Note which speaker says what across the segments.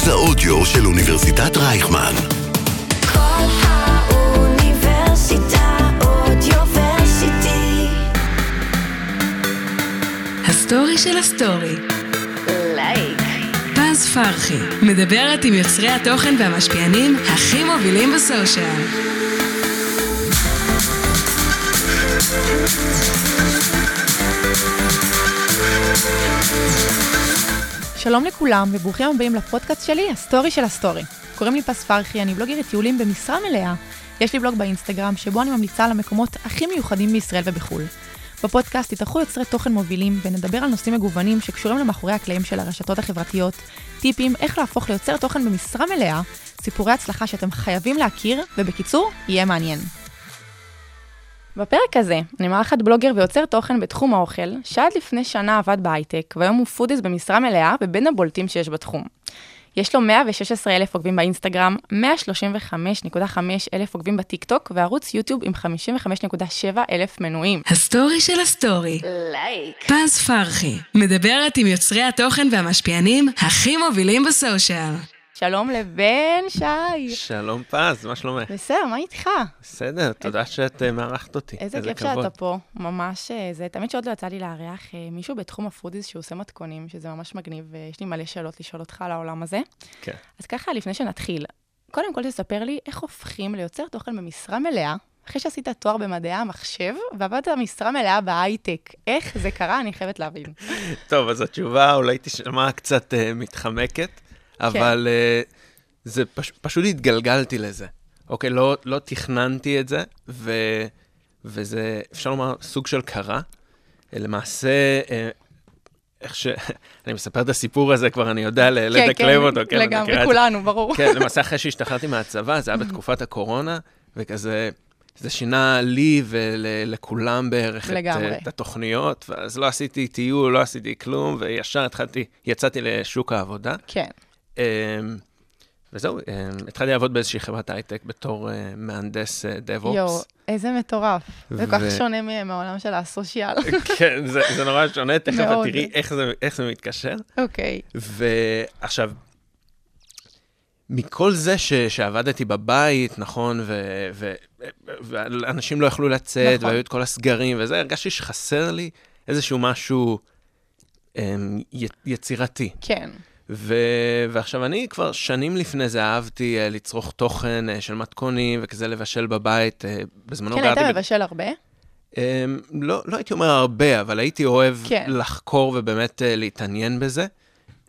Speaker 1: מרכז האודיו של אוניברסיטת רייכמן.
Speaker 2: כל האוניברסיטה אודיוורסיטי.
Speaker 3: הסטורי של הסטורי.
Speaker 2: לייק.
Speaker 3: פז פרחי, מדברת עם יוצרי התוכן והמשפיענים הכי מובילים בסושיאל.
Speaker 4: שלום לכולם, וברוכים הבאים לפודקאסט שלי, הסטורי של הסטורי. קוראים לי פז פרחי, אני בלוגרית טיולים במשרה מלאה. יש לי בלוג באינסטגרם, שבו אני ממליצה על המקומות הכי מיוחדים בישראל ובחו"ל. בפודקאסט יתארחו יוצרי תוכן מובילים, ונדבר על נושאים מגוונים שקשורים למאחורי הקלעים של הרשתות החברתיות, טיפים איך להפוך ליוצר תוכן במשרה מלאה, סיפורי הצלחה שאתם חייבים להכיר, ובקיצור, יהיה מעניין. בפרק הזה, אני מארחת בלוגר ויוצר תוכן בתחום האוכל, שעד לפני שנה עבד בהייטק, והיום הוא foodies במשרה מלאה ובין הבולטים שיש בתחום. יש לו 116 אלף עוקבים באינסטגרם, 135.5 אלף עוקבים בטיקטוק, וערוץ יוטיוב עם 55.7 אלף מנויים.
Speaker 3: הסטורי של הסטורי.
Speaker 2: לייק.
Speaker 3: פז פרחי, מדברת עם יוצרי התוכן והמשפיענים הכי מובילים בסושיאל.
Speaker 4: שלום לבן שי.
Speaker 5: שלום פז, מה שלומך?
Speaker 4: בסדר, מה איתך?
Speaker 5: בסדר, תודה שאת אה, מארחת אותי.
Speaker 4: איזה כיף
Speaker 5: כבוד.
Speaker 4: שאתה פה, ממש, אה, זה תמיד שעוד לא יצא לי לארח אה, מישהו בתחום ה foodies שעושה מתכונים, שזה ממש מגניב, ויש לי מלא שאלות לשאול אותך על העולם הזה.
Speaker 5: כן.
Speaker 4: אז ככה, לפני שנתחיל, קודם כל תספר לי איך הופכים ליוצר תוכן במשרה מלאה, אחרי שעשית תואר במדעי המחשב, ועבדת משרה מלאה בהייטק. איך זה קרה? אני חייבת להבין.
Speaker 5: טוב, אז התשובה אולי תשמע קצת uh, מתחמקת, אבל uh, זה פש, פשוט התגלגלתי לזה. אוקיי, לא, לא תכננתי את זה, ו, וזה, אפשר לומר, סוג של קרה. למעשה, אה, איך ש... אני מספר את הסיפור הזה, כבר אני יודע ל- לדקלם אותו. כן, מכירה
Speaker 4: לגמרי,
Speaker 5: את.
Speaker 4: כולנו, ברור.
Speaker 5: כן, למעשה אחרי שהשתחררתי מהצבא, זה היה בתקופת הקורונה, וכזה, זה שינה לי ולכולם בערך את,
Speaker 4: לגמרי.
Speaker 5: אה, את התוכניות, ואז לא עשיתי טיול, לא עשיתי כלום, וישר התחלתי, יצאתי לשוק העבודה.
Speaker 4: כן,
Speaker 5: וזהו, אמ, התחלתי לעבוד באיזושהי חברת הייטק בתור אה, מהנדס DevOps.
Speaker 4: יואו, איזה מטורף. זה כל כך שונה מהעולם של הסושיאל.
Speaker 5: כן, זה, נורא שונה, תכף את. תראי איך זה, איך זה מתקשר.
Speaker 4: אוקיי,
Speaker 5: ועכשיו, מכל זה ש, שעבדתי בבית, נכון, ו, ו, ואנשים לא יכלו לצאת,
Speaker 4: נכון.
Speaker 5: והיו את כל הסגרים וזה, הרגשתי שחסר לי איזשהו משהו אמ, י, יצירתי.
Speaker 4: כן.
Speaker 5: ו, ועכשיו, אני כבר שנים לפני זה אהבתי uh, לצרוך תוכן uh, של מתכונים וכזה לבשל בבית. Uh, בזמנו
Speaker 4: כן, היית
Speaker 5: גרתי... ב-
Speaker 4: מבשל הרבה?
Speaker 5: אמ, לא, לא הייתי אומר הרבה, אבל הייתי אוהב
Speaker 4: כן.
Speaker 5: כן. לחקור ובאמת uh, להתעניין בזה.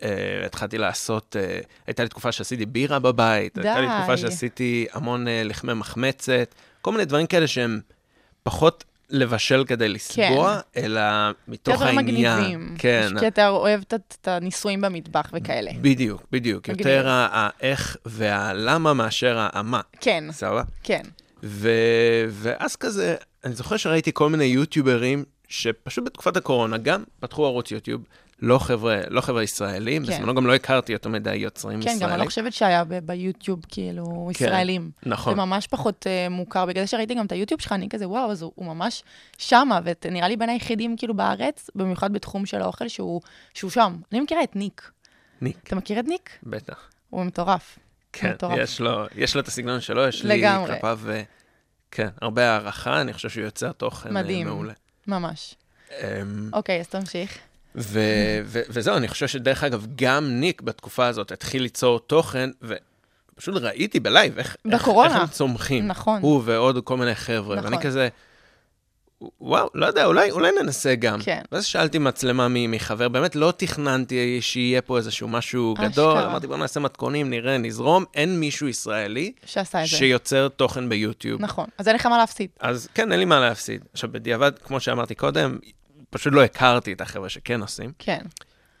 Speaker 5: Uh, התחלתי לעשות, uh, הייתה לי תקופה שעשיתי בירה בבית, הייתה לי
Speaker 4: די.
Speaker 5: תקופה שעשיתי המון uh, לחמי מחמצת, כל מיני דברים כאלה שהם פחות לבשל כדי לסבוע, אלא מתוך
Speaker 4: יותר
Speaker 5: העניין.
Speaker 4: מגניבים.
Speaker 5: כן,
Speaker 4: כי אתה אוהב את- את הניסויים במטבח וכאלה.
Speaker 5: בדיוק, בדיוק.
Speaker 4: מגניב.
Speaker 5: יותר האיך והלמה מאשר המה,
Speaker 4: כן,
Speaker 5: סבבה?
Speaker 4: כן.
Speaker 5: ו... ואז כזה, אני זוכר שראיתי כל מיני יוטיוברים שפשוט בתקופת הקורונה גם פתחו ערוץ יוטיוב, לא חבר'ה, לא חבר'ה ישראלים,
Speaker 4: כן.
Speaker 5: בזמנו גם לא הכרתי יותר מדי יוצרים
Speaker 4: כן,
Speaker 5: ישראלים.
Speaker 4: גם אני לא חושבת שהיה ב- ביוטיוב, כאילו,
Speaker 5: כן,
Speaker 4: ישראלים.
Speaker 5: נכון.
Speaker 4: זה ממש פחות uh, מוכר. בגלל שראיתי גם את היוטיוב שלך, אני כזה, וואו, אז הוא, הוא ממש שמה, ונראה לי בין היחידים, כאילו, בארץ, במיוחד בתחום של האוכל, שהוא, שהוא שם. אני מכירה את ניק.
Speaker 5: ניק,
Speaker 4: אתה מכיר את ניק?
Speaker 5: בטח.
Speaker 4: הוא מטורף.
Speaker 5: כן,
Speaker 4: מטורף.
Speaker 5: יש לו, יש לו את הסגנון שלו, יש
Speaker 4: לגמרי.
Speaker 5: לי כלפיו, אה, כן, הרבה הערכה, אני חושב שהוא יוצר תוכן אה,
Speaker 4: מדהים.
Speaker 5: מעולה.
Speaker 4: ממש.
Speaker 5: אמ,
Speaker 4: אוקיי, אז תמשיך.
Speaker 5: וזהו, אני חושב שדרך אגב, גם ניק בתקופה הזאת התחיל ליצור תוכן, ופשוט ראיתי בלייב איך, איך,
Speaker 4: בקורונה.
Speaker 5: איך הם צומחים.
Speaker 4: נכון.
Speaker 5: הוא ועוד כל מיני חבר'ה,
Speaker 4: נכון.
Speaker 5: ואני כזה, וואו, לא יודע, אולי, אולי ננסה גם.
Speaker 4: כן.
Speaker 5: ואז שאלתי מצלמה מחבר, באמת לא תכננתי שיהיה פה איזשהו משהו
Speaker 4: אשכרה.
Speaker 5: גדול, אמרתי בוא נעשה מתכונים, נראה, נזרום, אין מישהו ישראלי
Speaker 4: שעשה את זה.
Speaker 5: שיוצר תוכן ביוטיוב.
Speaker 4: נכון. אז אין לך מה להפסיד.
Speaker 5: אז כן, אין לי מה להפסיד. עכשיו, בדיעבד, כמו שאמרתי קודם, פשוט לא הכרתי את החבר'ה שכן עושים.
Speaker 4: כן.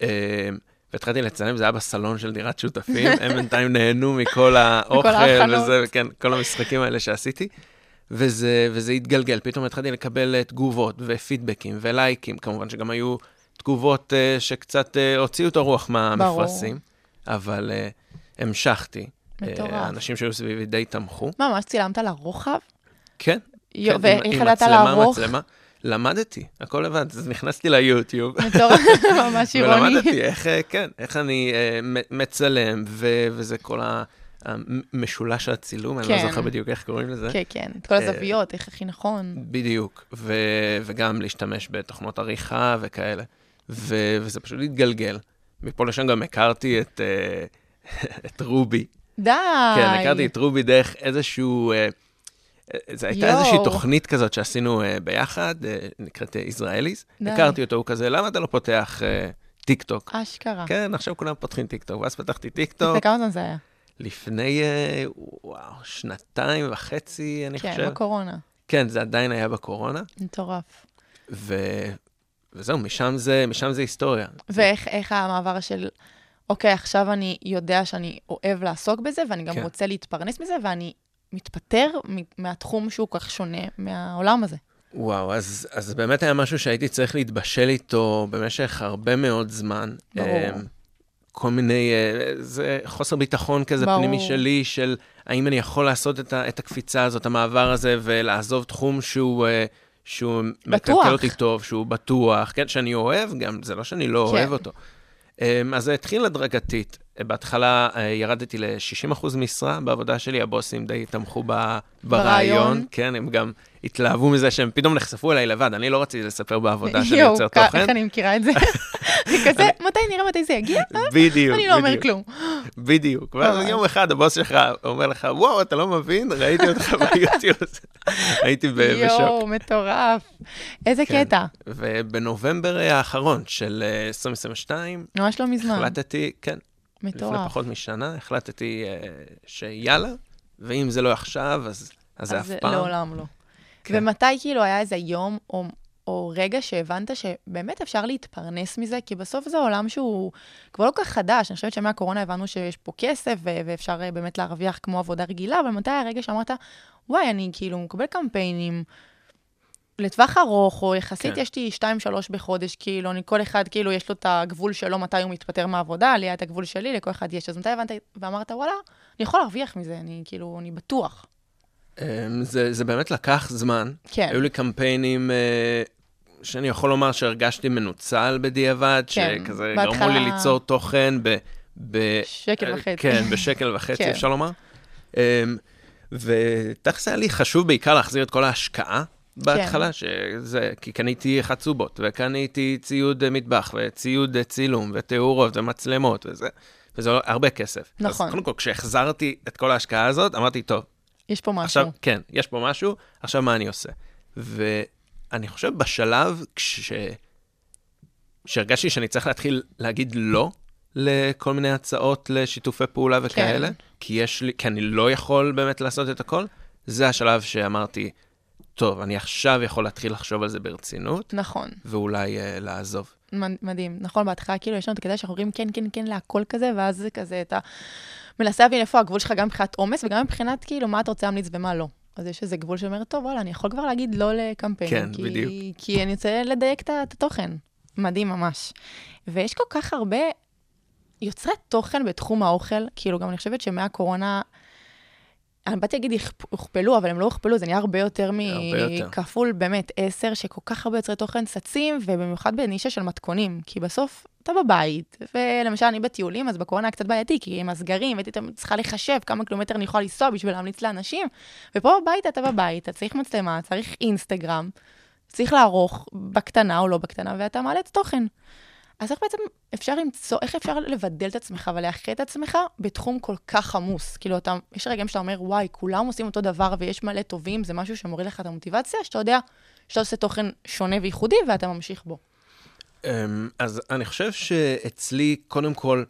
Speaker 5: אה, והתחלתי לצלם, זה היה בסלון של דירת שותפים, הם בינתיים נהנו מכל האוכל. וזה, כן, כל המשחקים האלה שעשיתי. וזה, וזה התגלגל, פתאום התחלתי לקבל אה, תגובות ופידבקים ולייקים, כמובן שגם היו תגובות אה, שקצת אה, הוציאו את הרוח מהמפרשים, אבל אה, המשכתי.
Speaker 4: מטורף.
Speaker 5: האנשים שהיו סביבי די תמכו.
Speaker 4: מה, ממש צילמת לרוחב?
Speaker 5: כן.
Speaker 4: יו,
Speaker 5: כן,
Speaker 4: ואיך ידעת
Speaker 5: מצלמה,
Speaker 4: לערוך?
Speaker 5: מצלמה. למדתי, הכל לבד. אז נכנסתי ליוטיוב.
Speaker 4: מטורף, ממש אירוני.
Speaker 5: ולמדתי איך, כן, איך אני מצלם, ו- וזה כל ה- המשולש הצילום, אני לא
Speaker 4: כן.
Speaker 5: זוכר בדיוק איך קוראים לזה.
Speaker 4: כן, כן, את כל הזוויות, איך הכי נכון.
Speaker 5: בדיוק, ו- וגם להשתמש בתוכנות עריכה וכאלה. ו- וזה פשוט התגלגל. מפה לשם גם הכרתי את, אה, את רובי.
Speaker 4: די.
Speaker 5: כן, הכרתי את רובי דרך איזשהו... אה, זו הייתה
Speaker 4: יואו.
Speaker 5: איזושהי תוכנית כזאת שעשינו אה, ביחד, אה, נקראת Israelis.
Speaker 4: די.
Speaker 5: הכרתי אותו, הוא כזה, למה אתה לא פותח אה, טיקטוק?
Speaker 4: אשכרה.
Speaker 5: כן, עכשיו כולם פותחים טיקטוק, ואז פתחתי טיקטוק
Speaker 4: לפני כמה זמן זה היה?
Speaker 5: לפני, אה, וואו, שנתיים וחצי, אני
Speaker 4: כן,
Speaker 5: חושב.
Speaker 4: בקורונה.
Speaker 5: כן, זה עדיין היה בקורונה,
Speaker 4: מטורף.
Speaker 5: ו... וזהו, משם זה, משם זה היסטוריה.
Speaker 4: ואיך איך המעבר של, אוקיי, עכשיו אני יודע שאני אוהב לעסוק בזה, ואני גם
Speaker 5: כן.
Speaker 4: רוצה להתפרנס מזה, ואני מתפטר מהתחום שהוא כך שונה מהעולם הזה.
Speaker 5: וואו, אז, אז באמת היה משהו שהייתי צריך להתבשל איתו במשך הרבה מאוד זמן.
Speaker 4: ברור.
Speaker 5: אה, כל מיני, אה, זה חוסר ביטחון כזה
Speaker 4: ברור.
Speaker 5: פנימי שלי, של האם אני יכול לעשות את, ה, את הקפיצה הזאת, המעבר הזה, ולעזוב תחום שהוא, אה, שהוא. מקלקל אותי טוב, שהוא בטוח, כן, שאני אוהב גם, זה לא שאני לא
Speaker 4: כן.
Speaker 5: אוהב אותו. אה, אז זה התחיל הדרגתית. בהתחלה אה, ירדתי ל-60% משרה בעבודה שלי, הבוסים די תמכו ב-
Speaker 4: ברעיון.
Speaker 5: ברעיון. כן, הם גם התלהבו מזה שהם פתאום נחשפו אליי לבד, אני לא רציתי לספר בעבודה שאני יוצר תוכן.
Speaker 4: איך אני מכירה את זה? זה כזה, מתי נראה מתי זה יגיע? אה?
Speaker 5: בדיוק,
Speaker 4: אני לא אומר. כלום.
Speaker 5: בדיוק. ואז. יום אחד הבוס שלך אומר לך, וואו, אתה לא מבין? ראיתי אותך ביוטיוב. הייתי בשוק.
Speaker 4: יואו, מטורף. איזה
Speaker 5: כן.
Speaker 4: קטע.
Speaker 5: ובנובמבר האחרון של אה, 2022,
Speaker 4: ממש לא מזמן.
Speaker 5: החלטתי, כן, לפני
Speaker 4: מטורף.
Speaker 5: פחות משנה, החלטתי אה, שיאללה, ואם זה לא עכשיו, אז אז זה אף
Speaker 4: אז
Speaker 5: פעם.
Speaker 4: לעולם לא.
Speaker 5: כן.
Speaker 4: ומתי כאילו היה איזה יום או, או רגע שהבנת שבאמת אפשר להתפרנס מזה? כי בסוף זה עולם שהוא כבר לא כל כך חדש. אני חושבת שמהקורונה הבנו שיש פה כסף ו- ואפשר אה, באמת להרוויח כמו עבודה רגילה, אבל מתי הרגע שאמרת, וואי, אני כאילו מקבל קמפיינים לטווח ארוך, או יחסית
Speaker 5: כן.
Speaker 4: יש לי 2-3 בחודש, כאילו, אני, כל אחד כאילו יש לו את הגבול שלו, מתי הוא מתפטר מהעבודה, לי היה את הגבול שלי, לכל אחד יש. אז מתי הבנת ואמרת, וואלה, אני יכול להרוויח מזה, אני כאילו, אני בטוח.
Speaker 5: אמ, זה זה באמת לקח זמן.
Speaker 4: כן.
Speaker 5: היו לי קמפיינים אה, שאני יכול לומר שהרגשתי מנוצל בדיעבד,
Speaker 4: כן,
Speaker 5: שכזה גרמו
Speaker 4: בהתחלה-
Speaker 5: לי ליצור תוכן ב... ב...
Speaker 4: שקל
Speaker 5: אה,
Speaker 4: וחצי.
Speaker 5: כן, בשקל וחצי,
Speaker 4: כן.
Speaker 5: אפשר לומר. אמ, ותכלס היה לי חשוב בעיקר להחזיר את כל ההשקעה בהתחלה,
Speaker 4: כן.
Speaker 5: שזה, כי קניתי חצובות, וקניתי ציוד אה, מטבח, וציוד צילום, ותאורות, ומצלמות, וזה, וזה הרבה כסף.
Speaker 4: נכון.
Speaker 5: אז קודם כל, כשהחזרתי את כל ההשקעה הזאת, אמרתי, טוב,
Speaker 4: יש פה משהו.
Speaker 5: עכשיו, כן, יש פה משהו, עכשיו מה אני עושה? ואני חושב בשלב כש... שהרגשתי שאני צריך להתחיל להגיד לא לכל מיני הצעות לשיתופי פעולה וכאלה,
Speaker 4: כן.
Speaker 5: כי יש לי, כי אני לא יכול באמת לעשות את הכל, זה השלב שאמרתי, טוב, אני עכשיו יכול להתחיל לחשוב על זה ברצינות,
Speaker 4: נכון,
Speaker 5: ואולי uh, לעזוב.
Speaker 4: מד- מדהים. נכון, בהתחלה כאילו יש לנו את הקטע שאנחנו אומרים כן, כן, כן להכל כזה, ואז זה כזה, אתה מנסה להבין איפה הגבול שלך גם מבחינת עומס, וגם מבחינת כאילו מה אתה רוצה להמליץ ומה לא. אז יש איזה גבול שאומר, טוב, וואלה, אני יכול כבר להגיד לא לקמפיינים.
Speaker 5: כן,
Speaker 4: כי,
Speaker 5: בדיוק.
Speaker 4: כי אני רוצה לדייק את התוכן. מדהים ממש. ויש כל כך הרבה יוצרי תוכן בתחום האוכל, כאילו, גם אני חושבת שמהקורונה, אני באתי להגיד הוכפלו, אבל הם לא הוכפלו, זה נהיה הרבה יותר. מכפול, באמת, עשר, שכל כך הרבה יוצרי תוכן צצים, ובמיוחד בנישה של מתכונים, כי בסוף אתה בבית, ולמשל אני בטיולים, אז בקורונה היה קצת בעייתי, כי עם הסגרים, הייתי צריכה לחשב כמה קילומטר אני יכולה לנסוע בשביל להמליץ לאנשים, ופה בבית אתה בבית, אתה צריך מצלמה, צריך אינסטגרם, צריך לערוך בקטנה או לא בקטנה, ואתה מעלה את התוכן. אז איך בעצם אפשר למצוא, איך אפשר לבדל את עצמך ולאחד את עצמך בתחום כל כך עמוס? כאילו, אתה, יש רגעים שאתה אומר, וואי, כולם עושים אותו דבר ויש מלא טובים, זה משהו שמוריד לך את המוטיבציה, שאתה יודע שאתה עושה תוכן שונה וייחודי ואתה ממשיך בו.
Speaker 5: אמ, אז אני חושב שאצלי, קודם כל,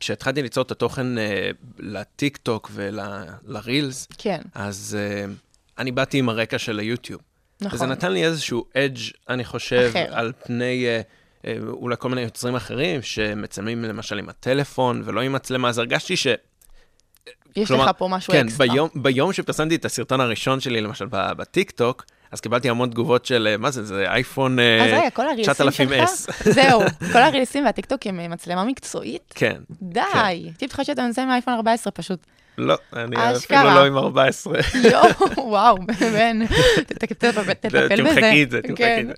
Speaker 5: כשהתחלתי ליצור את התוכן אה, לטיק טוק ולרילס,
Speaker 4: כן,
Speaker 5: אז uh, אני באתי עם הרקע של היוטיוב.
Speaker 4: נכון.
Speaker 5: וזה נתן לי איזשהו אדג', אני חושב,
Speaker 4: אחר.
Speaker 5: על פני uh, אולי כל מיני יוצרים אחרים שמצלמים למשל עם הטלפון ולא עם מצלמה, אז הרגשתי ש...
Speaker 4: יש
Speaker 5: כלומר,
Speaker 4: לך פה משהו
Speaker 5: כן,
Speaker 4: אקסטרה.
Speaker 5: ביום, ביום שפרסמתי את הסרטון הראשון שלי, למשל ב- בטיק טוק, אז קיבלתי המון תגובות של, אה, מה זה, זה אייפון אה,
Speaker 4: אז רגע, כל הרילסים
Speaker 5: 9000S.
Speaker 4: שלך, זהו, כל הרילסים והטיקטוק הם אה, מצלמה מקצועית?
Speaker 5: כן.
Speaker 4: די, הייתי בטוחה שאתה מנסה עם אייפון 14 פשוט.
Speaker 5: לא, אני. אפילו לא עם 14.
Speaker 4: יואו, וואו, בן, תטפל בזה.
Speaker 5: תמחקי את זה, תמחקי
Speaker 4: כן.
Speaker 5: את זה.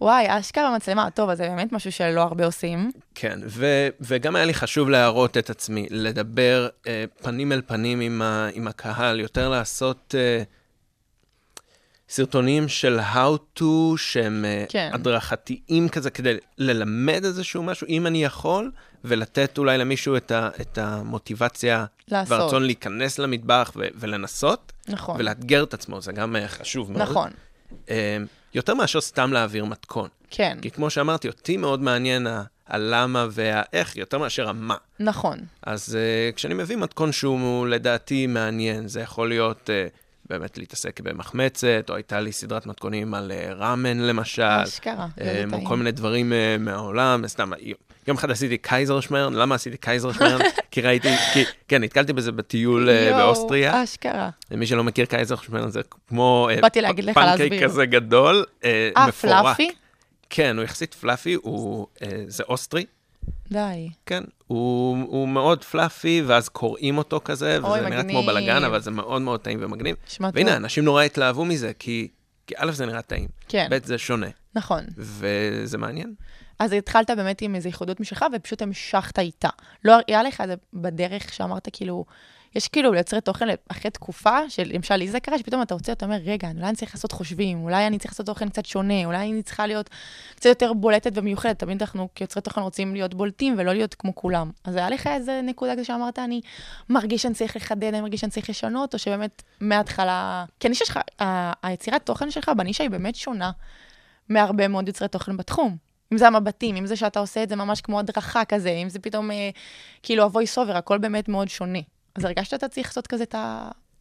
Speaker 4: וואי, אשכרה מצלמה, טוב, אז זה באמת משהו שלא הרבה עושים.
Speaker 5: כן, וגם היה לי חשוב להראות את עצמי, לדבר אה, פנים אל פנים עם הקהל, יותר לעשות אה, סרטונים של how to, שהם אה,
Speaker 4: כן.
Speaker 5: הדרכתיים כזה, כדי ללמד איזשהו משהו, אם אני יכול, ולתת אולי למישהו את, ה, את המוטיבציה
Speaker 4: לעשות.
Speaker 5: והרצון להיכנס למטבח ו, ולנסות,
Speaker 4: נכון,
Speaker 5: ולאתגר את עצמו, זה גם אה, חשוב מאוד.
Speaker 4: נכון,
Speaker 5: אה, יותר מאשר סתם להעביר מתכון.
Speaker 4: כן,
Speaker 5: כי כמו שאמרתי, אותי מאוד מעניין ה- הלמה והאיך, יותר מאשר המה.
Speaker 4: נכון,
Speaker 5: אז uh, כשאני מביא מתכון שהוא לדעתי מעניין, זה יכול להיות uh, באמת להתעסק במחמצת, או הייתה לי סדרת מתכונים על uh, ראמן למשל,
Speaker 4: אשכרה,
Speaker 5: אה, או
Speaker 4: טעים.
Speaker 5: כל מיני דברים uh, מהעולם, סתם, יום אחד עשיתי קייזר שמרן, למה עשיתי קייזר שמרן? כי ראיתי, כי, כן, נתקלתי בזה בטיול אה,
Speaker 4: יואו,
Speaker 5: באוסטריה.
Speaker 4: אשכרה.
Speaker 5: למי שלא מכיר קייזר שמרן, זה כמו פנקייק. כזה גדול, אה,
Speaker 4: אה,
Speaker 5: מפורק.
Speaker 4: fluffy?
Speaker 5: כן, הוא יחסית fluffy, הוא, אה, זה אוסטרי,
Speaker 4: די.
Speaker 5: כן. הוא, הוא מאוד fluffy, ואז קוראים אותו כזה,
Speaker 4: אוי,
Speaker 5: וזה נראה כמו
Speaker 4: מגניב.
Speaker 5: בלאגן, אבל זה מאוד מאוד טעים ומגניב.
Speaker 4: נשמע טוב.
Speaker 5: והנה, אנשים נורא התלהבו מזה, כי, כי א', זה נראה טעים,
Speaker 4: כן,
Speaker 5: ב', זה שונה,
Speaker 4: נכון.
Speaker 5: וזה מעניין.
Speaker 4: אז התחלת באמת עם איזו ייחודות משלך, ופשוט המשכת איתה. לא היה לך זה בדרך שאמרת, כאילו, יש כאילו ליוצרי תוכן אחרי תקופה, שלמשל לי זה קרה, שפתאום אתה רוצה, אתה אומר, רגע, אולי אני צריך לעשות חושבים, אולי אני צריך לעשות תוכן קצת שונה, אולי אני צריכה להיות קצת יותר בולטת ומיוחדת. תמיד אנחנו כיוצרי תוכן רוצים להיות בולטים ולא להיות כמו כולם. אז היה לך איזה נקודה כזה שאמרת, אני מרגיש שאני צריך לחדד, אני מרגיש שאני צריך לשנות, או שבאמת מההתחלה... כי הנישה שלך, היצירת תוכן שלך בנישה היא באמת שונה מהרבה מאוד יוצרי תוכן בתחום. אם זה המבטים, אם זה שאתה עושה את זה ממש כמו הדרכה כזה, אם זה פתאום אה, כאילו ה-voice over, הכל באמת מאוד שונה. אז הרגשת שאתה צריך לעשות כזה את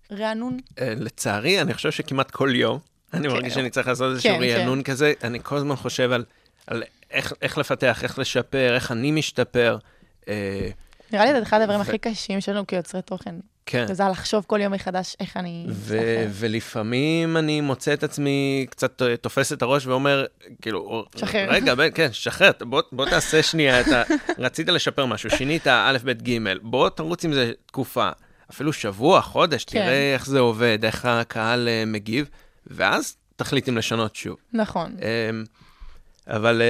Speaker 4: הרענון?
Speaker 5: אה, לצערי, אני חושב שכמעט כל יום, אני
Speaker 4: כן.
Speaker 5: מרגיש שאני צריך לעשות איזשהו
Speaker 4: כן,
Speaker 5: רענון כזה, אני כל הזמן חושב על, איך, איך לפתח, איך לשפר, איך אני משתפר. אה,
Speaker 4: נראה לי זה אחד הדברים
Speaker 5: ו-
Speaker 4: הכי קשים שלנו כיוצרי תוכן.
Speaker 5: כן.
Speaker 4: וזה לחשוב כל יום מחדש איך אני...
Speaker 5: ו-. ולפעמים אני מוצא את עצמי קצת אה, תופס את הראש ואומר, כאילו,
Speaker 4: שחרר.
Speaker 5: רגע, בן, כן, שחרר, בוא, בוא תעשה שנייה את ה... רצית לשפר משהו, שינית א', ב', ג', בוא תרוץ עם זה תקופה, אפילו שבוע, חודש,
Speaker 4: כן.
Speaker 5: תראה איך זה עובד, איך הקהל אה, מגיב, ואז תחליט אם לשנות שוב.
Speaker 4: נכון,
Speaker 5: אמ, אבל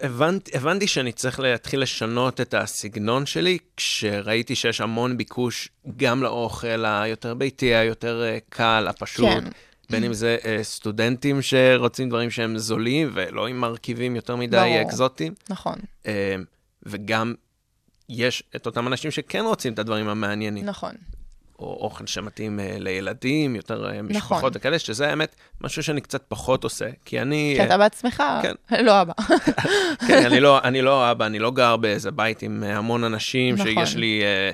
Speaker 5: הבנתי, הבנתי שאני צריך להתחיל לשנות את הסגנון שלי, כשראיתי שיש המון ביקוש גם לאוכל היותר ביתי, היותר אה, קל, הפשוט.
Speaker 4: כן.
Speaker 5: בין אם זה אה, סטודנטים שרוצים דברים שהם זולים ולא עם מרכיבים יותר מדי
Speaker 4: ברור.
Speaker 5: אקזוטיים,
Speaker 4: נכון,
Speaker 5: אה, וגם יש את אותם אנשים שכן רוצים את הדברים המעניינים.
Speaker 4: נכון.
Speaker 5: או אוכל שמתאים אה, לילדים, יותר אה,
Speaker 4: נכון.
Speaker 5: משפחות וכאלה, שזה האמת משהו שאני קצת פחות עושה, כי אני...
Speaker 4: כי
Speaker 5: אה,
Speaker 4: אתה בעצמך
Speaker 5: כן.
Speaker 4: לא אבא.
Speaker 5: כן, אני לא, אני לא אבא, אני לא גר באיזה בית עם אה, המון אנשים,
Speaker 4: נכון.
Speaker 5: שיש לי... אה,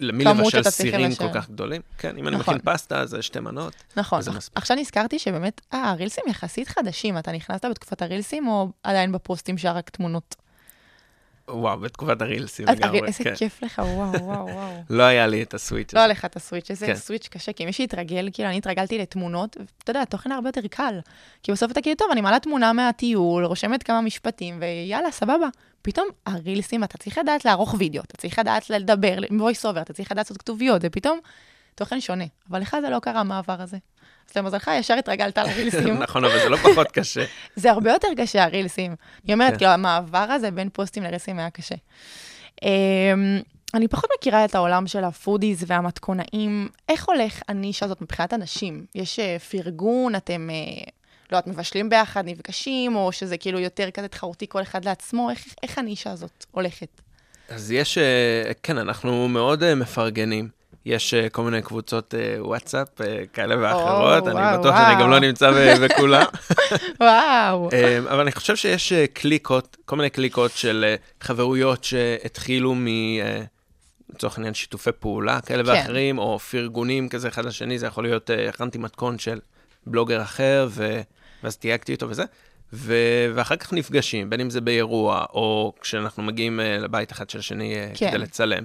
Speaker 5: למי לבשל סירים. כל כך גדולים? כן, אם אני
Speaker 4: נכון.
Speaker 5: מכין פסטה, זה שתי מנות.
Speaker 4: נכון. עכשיו נזכרתי שבאמת, אה, הרילסים יחסית חדשים. אתה נכנסת בתקופת הרילסים, או עדיין בפוסטים שהיה רק תמונות?
Speaker 5: וואו, בתקופת הרילסים לגמרי,
Speaker 4: הרי איזה
Speaker 5: כן.
Speaker 4: כיף לך, וואו, וואו, וואו.
Speaker 5: לא היה לי את הסוויץ'
Speaker 4: לא
Speaker 5: הזה.
Speaker 4: עליך את הסוויץ', איזה
Speaker 5: כן.
Speaker 4: סוויץ' קשה, כי מי שהתרגל, כאילו, אני התרגלתי לתמונות, ואתה יודע, התוכן הרבה יותר קל. כי בסוף אתה כאילו, טוב, אני מעלה תמונה מהטיול, רושמת כמה משפטים, ויאללה, סבבה. פתאום הרילסים, אתה צריך לדעת לערוך וידאו, אתה צריך לדעת לדבר voice over, אתה צריך לדעת לעשות כתוביות, זה פתאום תוכן שונה. אבל לך זה לא קרה, המעבר הזה. למזלך, ישר התרגלת לרילסים.
Speaker 5: נכון, אבל זה לא פחות קשה.
Speaker 4: זה הרבה יותר קשה, הרילסים. אני אומרת. כאילו, המעבר הזה בין פוסטים לרילסים היה קשה. אמ, אני פחות מכירה את העולם של ה foodies והמתכונאים. איך הולך הנישה הזאת מבחינת אנשים? יש אה, פרגון, אתם, אה, לא יודעת, מבשלים ביחד, נפגשים, או שזה כאילו יותר כזה תחרותי כל אחד לעצמו? איך, איך הנישה הזאת הולכת?
Speaker 5: אז יש, אה, כן, אנחנו מאוד מפרגנים. יש אה, כל מיני קבוצות אה, וואטסאפ אה, כאלה ואחרות, אני
Speaker 4: וואו,
Speaker 5: בטוח שאני גם
Speaker 4: וואו.
Speaker 5: לא נמצא בכולם.
Speaker 4: וואו.
Speaker 5: אבל אני חושב שיש קליקות, כל מיני קליקות של חברויות שהתחילו מ... לצורך העניין שיתופי פעולה כאלה
Speaker 4: כן.
Speaker 5: ואחרים, או פרגונים כזה אחד לשני, זה יכול להיות, הכנתי מתכון של בלוגר אחר, ו... ואז תייגתי אותו וזה, ו... ואחר כך נפגשים, בין אם זה באירוע, או כשאנחנו מגיעים לבית אחד של השני
Speaker 4: כן.
Speaker 5: כדי לצלם.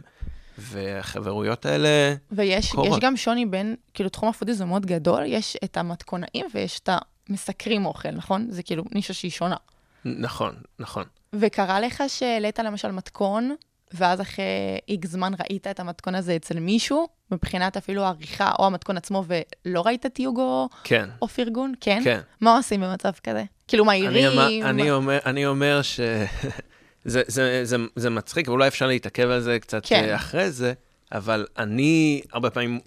Speaker 5: והחברויות האלה,
Speaker 4: ויש
Speaker 5: קורות.
Speaker 4: גם שוני בין, כאילו, תחום ה foodies הוא מאוד גדול, יש את המתכונאים ויש את המסקרים אוכל, נכון? זה כאילו נישה שהיא שונה.
Speaker 5: נכון, נכון.
Speaker 4: וקרה לך שהעלית למשל מתכון, ואז אחרי איקס זמן ראית את המתכון הזה אצל מישהו, מבחינת אפילו העריכה או המתכון עצמו, ולא ראית תיוג או,
Speaker 5: כן.
Speaker 4: או פרגון? כן?
Speaker 5: כן.
Speaker 4: מה עושים במצב כזה? כאילו
Speaker 5: אני,
Speaker 4: מהירים?
Speaker 5: אמר, אני, אומר, אני אומר ש... זה, זה, זה, זה מצחיק, ואולי אפשר להתעכב על זה קצת
Speaker 4: כן.
Speaker 5: כן. אחרי זה, אבל אני הרבה פעמים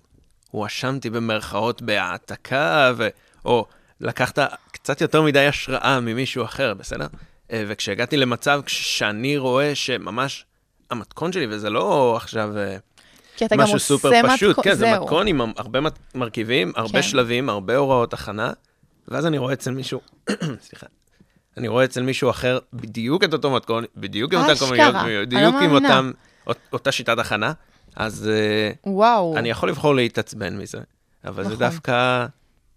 Speaker 5: הואשמתי במרכאות בהעתקה, ו... או לקחת קצת יותר מדי השראה ממישהו אחר, בסדר? אה, וכשהגעתי למצב שאני רואה שממש המתכון שלי, וזה לא עכשיו אה, משהו סופר
Speaker 4: מתכון,
Speaker 5: פשוט, כן, זה
Speaker 4: זהו.
Speaker 5: מתכון עם הרבה מרכיבים, הרבה
Speaker 4: כן.
Speaker 5: שלבים, הרבה הוראות הכנה, ואז אני רואה אצל מישהו, סליחה, אני רואה אצל מישהו אחר בדיוק את אותו מתכון, בדיוק עם
Speaker 4: אשכרה, כמויות,
Speaker 5: בדיוק עם. אותם, אות- אותה שיטת הכנה, אז אה,
Speaker 4: וואו,
Speaker 5: אני יכול לבחור להתעצבן מזה, אבל זה
Speaker 4: נכון.
Speaker 5: דווקא,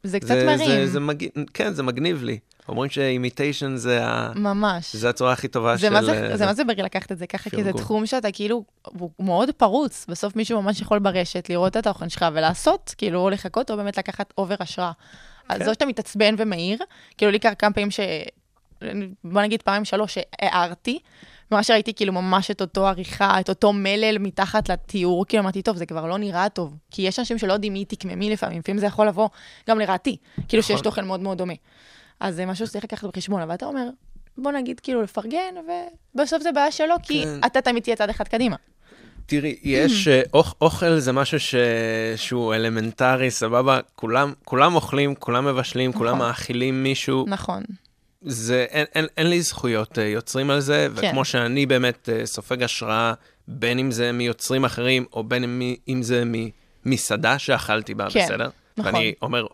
Speaker 4: זה קצת
Speaker 5: זה-
Speaker 4: מרים.
Speaker 5: זה- זה מג- כן, זה מגניב לי. אומרים ש imitation זה ה-
Speaker 4: ממש.
Speaker 5: זה הצורה הכי טובה
Speaker 4: זה
Speaker 5: של...
Speaker 4: מה זה,
Speaker 5: אה,
Speaker 4: זה מה זה בריא לקחת את זה ככה, כי זה. תחום שאתה כאילו, הוא מאוד פרוץ. בסוף מישהו ממש יכול ברשת לראות את התוכן שלך ולעשות, כאילו, או לחכות, או באמת לקחת over השראה. אז
Speaker 5: כן.
Speaker 4: זו שאתה מתעצבן ומהיר, כאילו לי קרה כמה פעמים ש... בוא נגיד פעמים שלוש שהערתי, ממש ראיתי כאילו ממש את אותו עריכה, את אותו מלל מתחת לתיאור, כאילו אמרתי, טוב, זה כבר לא נראה טוב. כי יש אנשים שלא יודעים מי תקממי לפעמים, לפעמים זה יכול לבוא גם לרעתי, כאילו שיש
Speaker 5: נכון.
Speaker 4: תוכן מאוד מאוד דומה. אז זה משהו שצריך לקחת בחשבון, אבל אתה אומר, בוא נגיד כאילו לפרגן, ובסוף זה בעיה שלו, כי
Speaker 5: כן.
Speaker 4: אתה תמיד תהיה צד אחד קדימה.
Speaker 5: תראי, יש, אה, אוכ- אוכל זה משהו ש... שהוא אלמנטרי, סבבה, כולם, כולם אוכלים, כולם מבשלים, כולם
Speaker 4: נכון.
Speaker 5: מאכילים מישהו,
Speaker 4: נכון.
Speaker 5: זה, אין, אין, אין לי זכויות אה, יוצרים על זה,
Speaker 4: כן.
Speaker 5: וכמו שאני באמת אה, סופג השראה, בין אם זה מיוצרים אחרים, או בין אם, אם זה ממסעדה שאכלתי בה,
Speaker 4: כן,
Speaker 5: בסדר?
Speaker 4: נכון.
Speaker 5: ואני אומר,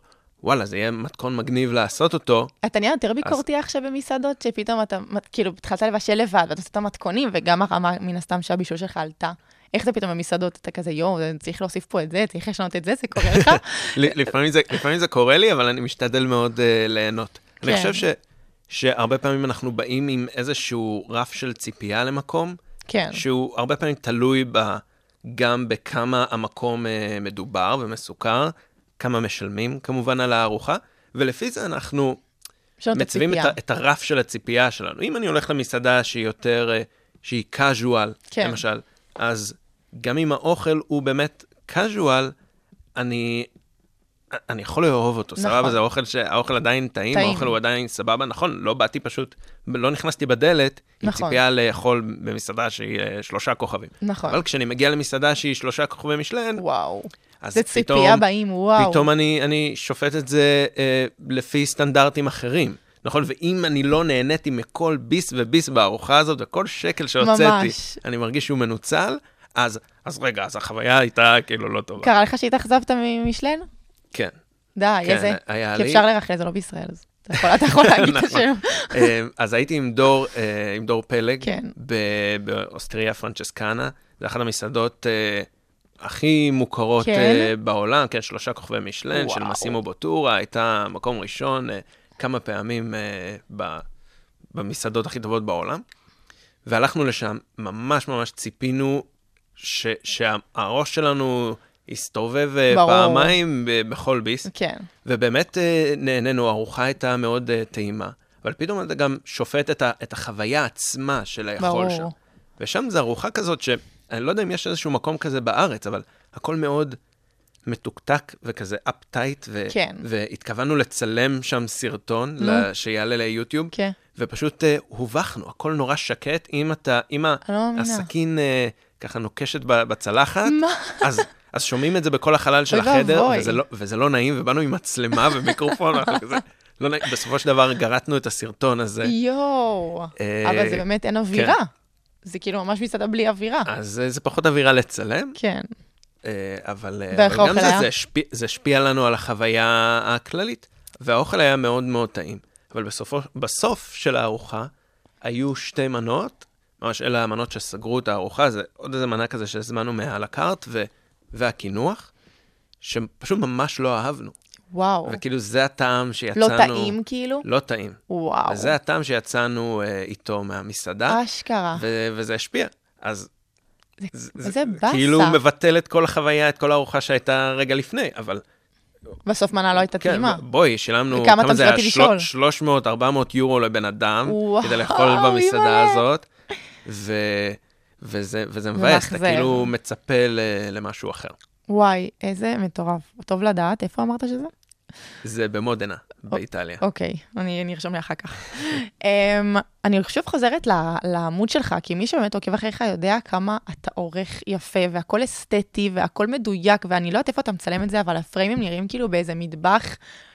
Speaker 5: וואלה, זה יהיה מתכון מגניב לעשות אותו,
Speaker 4: אתה נהיה יותר ביקורתי עכשיו במסעדות, שפתאום אתה, כאילו, התחלת לבשל לבד, ואתה עושה את המתכונים, וגם הרמה, מן הסתם, שהבישול שלך עלתה. איך זה פתאום במסעדות, אתה כזה, יואו, צריך להוסיף פה את זה, צריך לשנות את זה, זה קורה לך?
Speaker 5: לפעמים זה, לפעמים זה קורה לי, אבל אני משתדל מאוד uh, ליהנות. אני
Speaker 4: כן.
Speaker 5: חושב ש, שהרבה פעמים אנחנו באים עם איזשהו רף של ציפייה למקום,
Speaker 4: כן,
Speaker 5: שהוא הרבה פעמים תלוי ב, גם בכמה המקום uh, מדובר ומסוכר, כמה משלמים כמובן על הארוחה, ולפי זה אנחנו מציבים את, את הרף של הציפייה שלנו. אם אני הולך למסעדה שהיא יותר, אה, שהיא casual,
Speaker 4: כן.
Speaker 5: למשל, אז גם אם האוכל הוא באמת casual, אני, אני יכול לאהוב אותו,
Speaker 4: נכון.
Speaker 5: סבבה? זה אוכל שהאוכל עדיין טעים,
Speaker 4: טעים.
Speaker 5: האוכל הוא עדיין סבבה, נכון, לא באתי פשוט, לא נכנסתי בדלת עם
Speaker 4: נכון.
Speaker 5: ציפייה לאכול במסעדה שהיא אה, שלושה כוכבים.
Speaker 4: נכון.
Speaker 5: אבל כשאני מגיע למסעדה שהיא שלושה כוכבי משלן,
Speaker 4: וואו.
Speaker 5: אז
Speaker 4: זה
Speaker 5: פתאום...
Speaker 4: ציפייה באים, וואו.
Speaker 5: פתאום אני, אני שופט את זה אה, לפי סטנדרטים אחרים. נכון? ואם אני לא נהניתי מכל ביס וביס בארוחה הזאת, וכל שקל שהוצאתי,
Speaker 4: ממש.
Speaker 5: אני מרגיש שהוא מנוצל, אז, אז רגע, אז החוויה הייתה כאילו לא טובה.
Speaker 4: קרה לך שהתאכזבת ממשלן?
Speaker 5: כן.
Speaker 4: די,
Speaker 5: כן,
Speaker 4: איזה... כי
Speaker 5: לי.
Speaker 4: אפשר לרחל, זה לא בישראל, אז אתה יכול- אתה יכול להגיד את
Speaker 5: נכון.
Speaker 4: השם.
Speaker 5: אה, אז הייתי עם דור, אה, עם דור פלג,
Speaker 4: כן.
Speaker 5: באוסטריה פרנצ'סקנה, זה אחת המסעדות אה, הכי מוכרות
Speaker 4: כן?
Speaker 5: אה, בעולם, כן, שלושה כוכבי משלן, של. מסימו בוטורה, הייתה מקום ראשון כמה פעמים ב- במסעדות הכי טובות בעולם. והלכנו לשם, ממש ממש ציפינו ש- שהראש שלנו יסתובב אה,
Speaker 4: ברור.
Speaker 5: פעמיים ב- בכל ביס.
Speaker 4: כן,
Speaker 5: ובאמת אה, נהנינו, הארוחה הייתה מאוד אה, טעימה, אבל פתאום אתה גם שופט את, ה, את החוויה עצמה של לאכול
Speaker 4: ברור.
Speaker 5: שם. ושם זו ארוחה כזאת שאני לא יודע אם יש איזשהו מקום כזה בארץ, אבל הכל מאוד מתוקתק וכזה אפטייט, ו-
Speaker 4: כן.
Speaker 5: והתכוונו לצלם שם סרטון. ל- שיעלה ליוטיוב,
Speaker 4: כן.
Speaker 5: ופשוט אה, הובכנו, הכל נורא שקט, אם אתה, אם
Speaker 4: לא.
Speaker 5: הסכין אה, ככה נוקשת בצלחת? אז, אז שומעים את זה בכל החלל של החדר. וזה לא, וזה לא נעים, ובאנו עם מצלמה ומיקרופון, ואנחנו כזה, לא נעים. בסופו של דבר גרטנו את הסרטון הזה.
Speaker 4: יואו.
Speaker 5: אה,
Speaker 4: אבל זה באמת אין אווירה. זה כאילו ממש מסעדה בלי אווירה.
Speaker 5: אז אה, זה פחות אווירה לצלם,
Speaker 4: כן.
Speaker 5: אה, אבל, גם
Speaker 4: האוכל
Speaker 5: זה,
Speaker 4: היה?
Speaker 5: זה, השפיע, זה השפיע לנו על החוויה הכללית. והאוכל היה מאוד מאוד טעים. אבל בסופו, בסוף של הארוחה היו שתי מנות, ממש אלה המנות שסגרו את הארוחה, זה עוד איזה מנה כזה שהזמנו מעל הקארט, ו, והקינוח, שפשוט ממש לא אהבנו.
Speaker 4: וואו.
Speaker 5: וכאילו זה הטעם שיצאנו...
Speaker 4: לא טעים כאילו?
Speaker 5: לא טעים.
Speaker 4: וואו.
Speaker 5: וזה הטעם שיצאנו אה, איתו מהמסעדה,
Speaker 4: אשכרה.
Speaker 5: ו- וזה השפיע. אז
Speaker 4: זה-
Speaker 5: זה-
Speaker 4: זה באסה.
Speaker 5: כאילו מבטל את כל החוויה, את כל הארוחה שהייתה רגע לפני, אבל
Speaker 4: בסוף מנה לא הייתה
Speaker 5: כן,
Speaker 4: טעימה.
Speaker 5: בואי, שילמנו, כמה זה היה?
Speaker 4: תמצאתי לשאול?
Speaker 5: 300-400 יורו לבן אדם,
Speaker 4: וואו,
Speaker 5: כדי לאכול במסעדה. הזאת, ו... וזה, וזה מבאס, אתה. כאילו מצפה ל, למשהו אחר.
Speaker 4: וואי, איזה מטורף. טוב לדעת, איפה אמרת שזה?
Speaker 5: זה במודנה, באיטליה.
Speaker 4: אוקיי, אני אני ארשום לי אחר כך. um, אני שוב חוזרת לעמוד שלך, כי מי שבאמת עוקב אחריך יודע כמה אתה עורך יפה, והכל אסתטי, והכל מדויק, ואני לא יודעת איפה אתה מצלם את זה, אבל הפריימים נראים כאילו באיזה מטבח.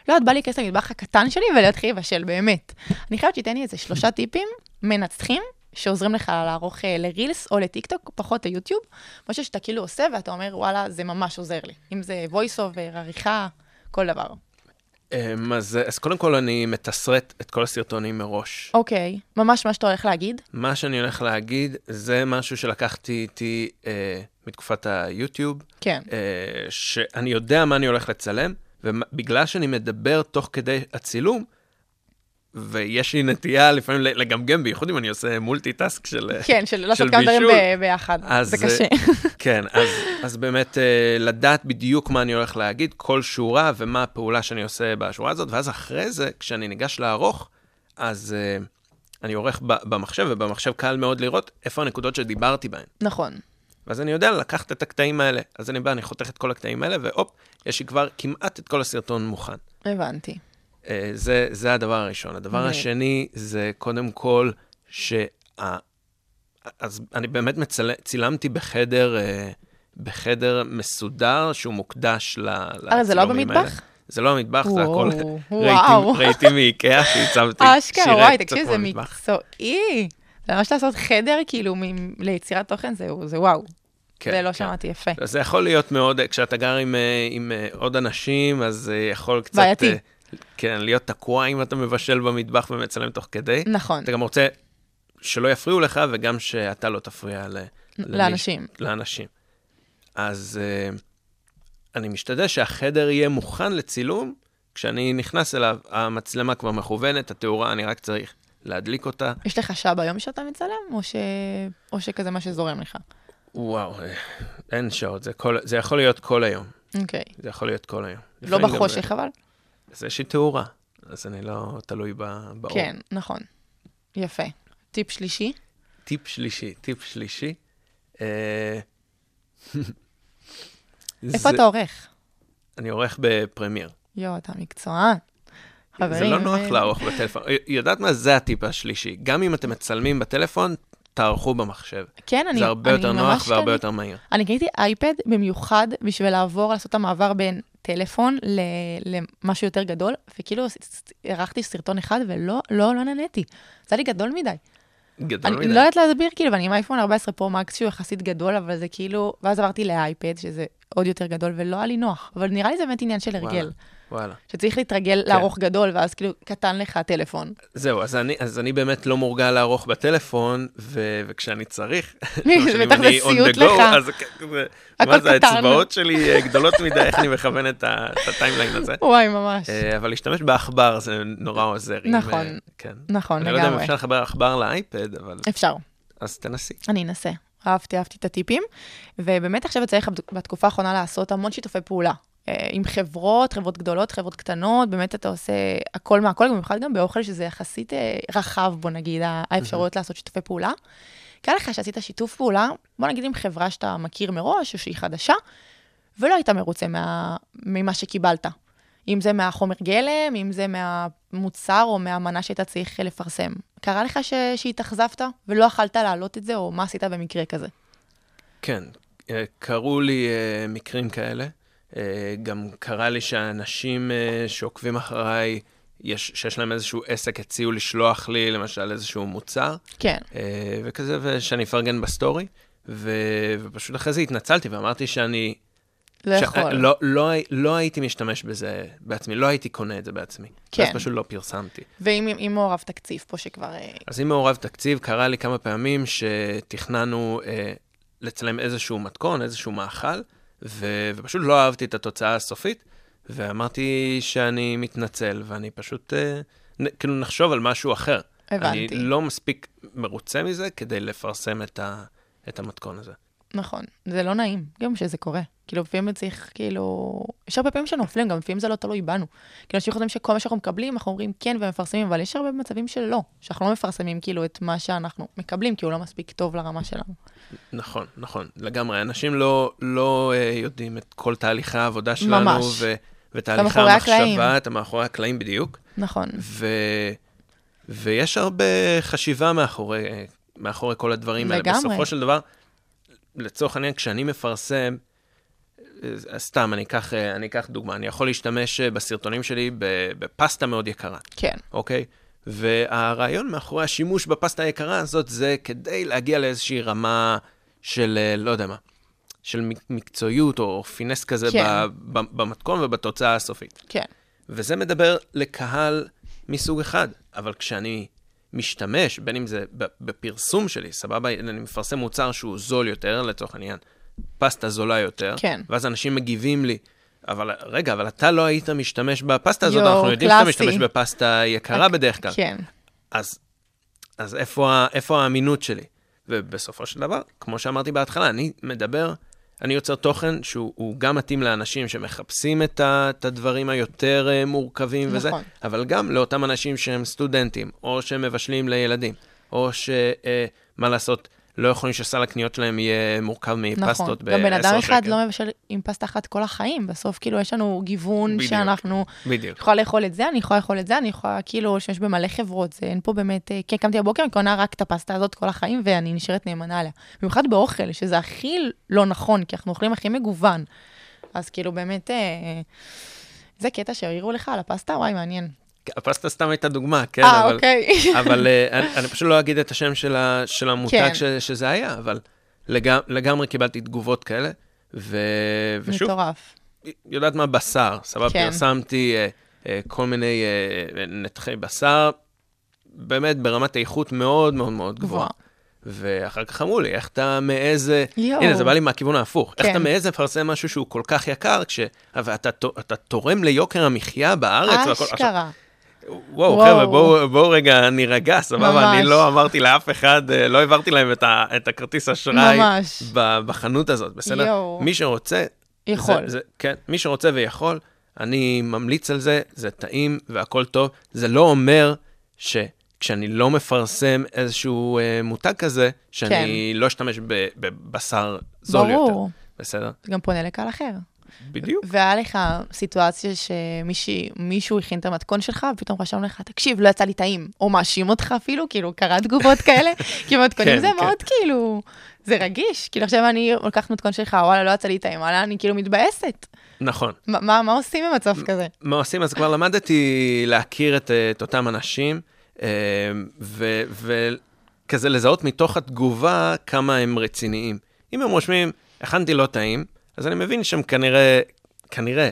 Speaker 4: לא יודעת, בא להיכנס למטבח הקטן שלי ולהתחיל לבשל, באמת. אני חייבת שתיתן לי איזה שלושה טיפים מנצחים, שעוזרים לך לערוך אה, לרילס או לטיקטוק, פחות ליוטיוב, משהו שאתה כאילו עושה ואתה אומר, וואלה, זה ממש עוזר לי. אם זה voice over, עריכה, כל דבר.
Speaker 5: אמ, אז, אז קודם כל אני מתסרט את כל הסרטונים מראש.
Speaker 4: אוקיי, ממש מה שאתה הולך להגיד.
Speaker 5: מה שאני הולך להגיד, זה משהו שלקחתי איתי אה, מתקופת היוטיוב,
Speaker 4: כן.
Speaker 5: אה, שאני יודע מה אני הולך לצלם, ובגלל שאני מדבר תוך כדי הצילום, ויש לי נטייה לפעמים לגמגם, בייחוד אם אני עושה מולטי-טאסק של
Speaker 4: כן, של לעשות
Speaker 5: של
Speaker 4: כמה דברים
Speaker 5: בישול.
Speaker 4: ביחד. זה קשה.
Speaker 5: כן, אז, אז באמת אה, לדעת בדיוק מה אני הולך להגיד, כל שורה ומה הפעולה שאני עושה בשורה הזאת, ואז אחרי זה, כשאני ניגש לערוך, אז אה, אני עורך במחשב, ובמחשב קל מאוד לראות איפה הנקודות שדיברתי בהן.
Speaker 4: נכון.
Speaker 5: ואז אני יודע לקחת את הקטעים האלה. אז אני בא, אני חותך את כל הקטעים האלה, והופ, יש לי כבר כמעט את כל הסרטון מוכן.
Speaker 4: הבנתי.
Speaker 5: אה, זה, זה הדבר הראשון. הדבר
Speaker 4: ו-
Speaker 5: השני זה קודם כל שה... אז אני באמת מצל... צילמתי בחדר, אה, בחדר מסודר שהוא מוקדש ל...
Speaker 4: אה, זה לא
Speaker 5: לצילומים האלה.
Speaker 4: במטבח?
Speaker 5: זה לא המטבח, זה הכל. רהיטים רהיטים מאיקאה שהצבתי.
Speaker 4: אשכרה, וואי, תקשיב, זה. מקצועי. זה ממש לעשות חדר, כאילו, מ- ליצירת תוכן, זה זה וואו.
Speaker 5: כן,
Speaker 4: זה לא
Speaker 5: כן.
Speaker 4: שמעתי יפה.
Speaker 5: זה יכול להיות מאוד, כשאתה גר עם, עם עוד אנשים, אז זה יכול קצת...
Speaker 4: בעייתי.
Speaker 5: כן, להיות תקוע אם אתה מבשל במטבח ומצלם תוך כדי.
Speaker 4: נכון,
Speaker 5: אתה גם רוצה שלא יפריעו לך, וגם שאתה לא תפריע ל...
Speaker 4: לאנשים.
Speaker 5: לאנשים. אז uh, אני משתדל שהחדר יהיה מוכן לצילום, כשאני נכנס אליו, המצלמה כבר מכוונת, התאורה, אני רק צריך להדליק אותה.
Speaker 4: יש לך שעה ביום שאתה מצלם, או ש- או שכזה מה שזורם לך?
Speaker 5: וואו, אה, אין שעות, זה, כל, זה יכול להיות כל היום.
Speaker 4: אוקיי.
Speaker 5: זה יכול להיות כל היום.
Speaker 4: לא
Speaker 5: לפעמים גם-
Speaker 4: בחושך, אבל?
Speaker 5: אז יש לי תאורה, אז אני לא תלוי ב- באור.
Speaker 4: כן, נכון. יפה. טיפ שלישי?
Speaker 5: טיפ שלישי, טיפ שלישי. אה,
Speaker 4: איפה אתה עורך?
Speaker 5: אני עורך בפרמייר.
Speaker 4: יואו, אתה מקצוען. חברים.
Speaker 5: זה לא נוח
Speaker 4: אה,
Speaker 5: לערוך בטלפון. יודעת מה? זה הטיפ השלישי. גם אם אתם מצלמים בטלפון, תערכו במחשב.
Speaker 4: כן, אני
Speaker 5: זה הרבה
Speaker 4: אני
Speaker 5: יותר
Speaker 4: ממש
Speaker 5: נוח והרבה
Speaker 4: קניתי-
Speaker 5: יותר מהיר.
Speaker 4: אני קניתי אייפד במיוחד בשביל לעבור, לעשות את המעבר בין טלפון ל- למשהו יותר גדול, וכאילו ערכתי סרטון אחד ולא, לא, לא נהניתי. זה היה לי גדול מדי.
Speaker 5: גדול
Speaker 4: אני
Speaker 5: מדי.
Speaker 4: לא יודעת להסביר, כאילו, ואני עם אייפון 14 פרו מקס שהוא יחסית גדול, אבל זה כאילו, ואז עברתי לאייפד, שזה עוד יותר גדול, ולא היה לי נוח. אבל נראה לי זה באמת עניין של הרגל.
Speaker 5: וואלה. וואלה.
Speaker 4: שצריך להתרגל
Speaker 5: כן.
Speaker 4: לערוך גדול, ואז כאילו קטן לך הטלפון.
Speaker 5: זהו, אז אני, אז אני באמת לא מורגל לערוך בטלפון, ו, וכשאני צריך,
Speaker 4: בטח
Speaker 5: אני
Speaker 4: זה סיוט
Speaker 5: go,
Speaker 4: לך.
Speaker 5: אז זה כ- זה-
Speaker 4: הכל
Speaker 5: מה זה. האצבעות שלי אה, גדולות מדי, איך אני מכוון את הטיימליין הזה.
Speaker 4: וואי, ממש.
Speaker 5: אה, אבל להשתמש בעכבר זה נורא עוזר.
Speaker 4: נכון.
Speaker 5: אה, כן.
Speaker 4: נכון,
Speaker 5: אני לא יודע אם
Speaker 4: לגמרי.
Speaker 5: אפשר לחבר עכבר לאייפד, אבל
Speaker 4: אפשר.
Speaker 5: אז תנסי.
Speaker 4: אני אנסה. אהבתי, אהבתי את הטיפים. ובאמת עכשיו צריך בתקופה האחרונה לעשות המון שיתופי פעולה. אה, עם חברות, חברות גדולות, חברות קטנות, באמת אתה עושה הכל מהכל, במיוחד גם באוכל שזה יחסית אה, רחב, בוא נגיד, האפשרויות לעשות שיתופי פעולה. קל לך שעשית שיתוף פעולה, בוא נגיד עם חברה שאתה מכיר מראש, או שהיא חדשה, ולא היית מרוצה מה, ממה שקיבלת. אם זה מהחומר גלם, אם זה מהמוצר או מהמנה שהיית צריך לפרסם. קרה לך ש... שהתאכזבת ולא יכלת להעלות את זה, או מה עשית במקרה כזה?
Speaker 5: כן, אה, קרו לי מקרים כאלה. אה, גם קרה לי שאנשים אה, שעוקבים אחריי, יש, שיש להם איזשהו עסק, הציעו לשלוח לי למשל איזשהו מוצר,
Speaker 4: כן,
Speaker 5: אה, וכזה, ושאני אפרגן בסטורי, ו, ופשוט אחרי זה התנצלתי ואמרתי שאני...
Speaker 4: לא
Speaker 5: ש-
Speaker 4: יכול.
Speaker 5: לא, לא, לא הייתי משתמש בזה בעצמי, לא הייתי קונה את זה בעצמי.
Speaker 4: כן.
Speaker 5: אז פשוט לא פרסמתי.
Speaker 4: ואם אם מעורב תקציב פה שכבר...
Speaker 5: אז אם מעורב תקציב, קרה לי כמה פעמים שתכננו אה, לצלם איזשהו מתכון, איזשהו מאכל, ו- ופשוט לא אהבתי את התוצאה הסופית, ואמרתי שאני מתנצל, ואני פשוט, אה, נ- כאילו, נחשוב על משהו אחר.
Speaker 4: הבנתי.
Speaker 5: אני לא מספיק מרוצה מזה כדי לפרסם את, ה- את המתכון הזה.
Speaker 4: נכון, זה לא נעים, גם שזה קורה. כאילו, לפעמים צריך, כאילו... יש הרבה פעמים שנופלים, גם לפעמים זה לא תלוי בנו. כאילו, אנשים חושבים שכל מה שאנחנו מקבלים, אנחנו אומרים כן ומפרסמים, אבל יש הרבה מצבים שלא, שאנחנו לא מפרסמים כאילו את מה שאנחנו מקבלים, כי הוא לא מספיק טוב לרמה שלנו.
Speaker 5: נכון, נכון, לגמרי. אנשים לא, לא uh, יודעים את כל תהליכי העבודה שלנו,
Speaker 4: ממש.
Speaker 5: ו,
Speaker 4: הקלעים.
Speaker 5: המחשבה, את המאחורי הקלעים בדיוק.
Speaker 4: נכון.
Speaker 5: ו, ויש הרבה חשיבה מאחורי, מאחורי כל הדברים האלה.
Speaker 4: לגמרי.
Speaker 5: בסופו של דבר, לצורך העניין, כשאני מפרסם, אה, סתם, אני אקח, אה, אני אקח דוגמה, אני יכול להשתמש אה, בסרטונים שלי בפסטה מאוד יקרה,
Speaker 4: כן.
Speaker 5: אוקיי? והרעיון מאחורי השימוש בפסטה היקרה הזאת זה כדי להגיע לאיזושהי רמה של, אה, לא יודע מה, של מק- מקצועיות או פינס כזה
Speaker 4: כן.
Speaker 5: ב- ב- במתכון ובתוצאה הסופית.
Speaker 4: כן.
Speaker 5: וזה מדבר לקהל מסוג אחד, אבל כשאני משתמש, בין אם זה בפרסום שלי, סבבה, אני מפרסם מוצר שהוא זול יותר, לצורך העניין, פסטה זולה יותר,
Speaker 4: כן.
Speaker 5: ואז אנשים מגיבים לי, אבל רגע, אבל אתה לא היית משתמש בפסטה הזאת,
Speaker 4: יואו,
Speaker 5: אנחנו יודעים שאתה. משתמש בפסטה יקרה בדרך כלל.
Speaker 4: כן.
Speaker 5: אז, אז איפה, איפה האמינות שלי? ובסופו של דבר, כמו שאמרתי בהתחלה, אני מדבר, אני יוצר תוכן שהוא הוא גם מתאים לאנשים שמחפשים את, ה, את הדברים היותר אה, מורכבים וזה,
Speaker 4: נכון.
Speaker 5: אבל גם לאותם אנשים שהם סטודנטים, או שהם מבשלים לילדים, או שמה לעשות, לא יכולים שסל הקניות שלהם יהיה מורכב
Speaker 4: נכון.
Speaker 5: מפסטות
Speaker 4: גם בן אדם
Speaker 5: ב-10
Speaker 4: אחד
Speaker 5: שקל.
Speaker 4: לא מבשל עם פסטה אחת כל החיים. בסוף, כאילו, יש לנו גיוון
Speaker 5: בדיוק.
Speaker 4: שאנחנו...
Speaker 5: בדיוק.
Speaker 4: יכולה לאכול את זה, אני יכולה לאכול את זה, אני יכולה כאילו להשתמש במלא חברות, זה אין פה באמת, אה, כן, קמתי בבוקר, אני קונה רק את הפסטה הזאת כל החיים, ואני נשארת נאמנה עליה. במיוחד באוכל, שזה הכי לא נכון, כי אנחנו אוכלים הכי מגוון. אז כאילו באמת, אה, זה קטע שהעירו לך על הפסטה, וואי, מעניין.
Speaker 5: הפסטה סתם הייתה דוגמה, כן,
Speaker 4: אה,
Speaker 5: אבל...
Speaker 4: אוקיי.
Speaker 5: אבל uh, אני, אני פשוט לא אגיד את השם של, ה, של המותג
Speaker 4: כן.
Speaker 5: ש, שזה היה, אבל לגמ, לגמרי קיבלתי תגובות כאלה, ו, ושוב,
Speaker 4: מטורף.
Speaker 5: יודעת מה, בשר, סבבה,
Speaker 4: כן.
Speaker 5: פרסמתי uh, uh, כל מיני uh, נתחי בשר, באמת ברמת איכות מאוד מאוד מאוד גבוהה. ואחר כך אמרו לי, איך אתה מעז...
Speaker 4: יואו.
Speaker 5: הנה, זה בא לי מהכיוון ההפוך. איך
Speaker 4: כן.
Speaker 5: אתה מעז לפרסם משהו שהוא כל כך יקר, כש... ואתה אתה תורם ליוקר המחיה בארץ? והכל- עכשיו,
Speaker 4: אשכרה.
Speaker 5: וואו,
Speaker 4: וואו.
Speaker 5: חבר'ה, בואו בואו רגע נירגע, סבבה? אני לא אמרתי לאף אחד, אה, לא העברתי להם את ה- את הכרטיס אשראי בחנות הזאת, בסדר?
Speaker 4: יואו.
Speaker 5: מי שרוצה...
Speaker 4: יכול.
Speaker 5: זה, זה, כן, מי שרוצה ויכול, אני ממליץ על זה, זה טעים והכל טוב. זה לא אומר שכשאני לא מפרסם איזשהו אה, מותג כזה, שאני לא אשתמש בבשר זול יותר.
Speaker 4: ברור.
Speaker 5: בסדר?
Speaker 4: זה גם פונה לקהל אחר.
Speaker 5: בדיוק.
Speaker 4: והיה לך סיטואציה שמישהו הכין את המתכון שלך, ופתאום רשם לך, תקשיב, לא יצא לי טעים, או מאשים אותך אפילו, כאילו, קרה תגובות כאלה, כי מתכונים
Speaker 5: כן,
Speaker 4: זה
Speaker 5: כן.
Speaker 4: מאוד כאילו, זה רגיש. כאילו, עכשיו אני לוקחת מתכון שלך, וואלה, לא יצא לי טעים, וואלה, אני כאילו מתבאסת.
Speaker 5: נכון.
Speaker 4: מה- מה מה עושים במצב כזה?
Speaker 5: מה עושים? אז כבר למדתי להכיר את, את אותם אנשים, אה, ו- וכזה לזהות מתוך התגובה כמה הם רציניים. אם הם רושמים, הכנתי לא טעים, אז אני מבין שהם כנראה, כנראה,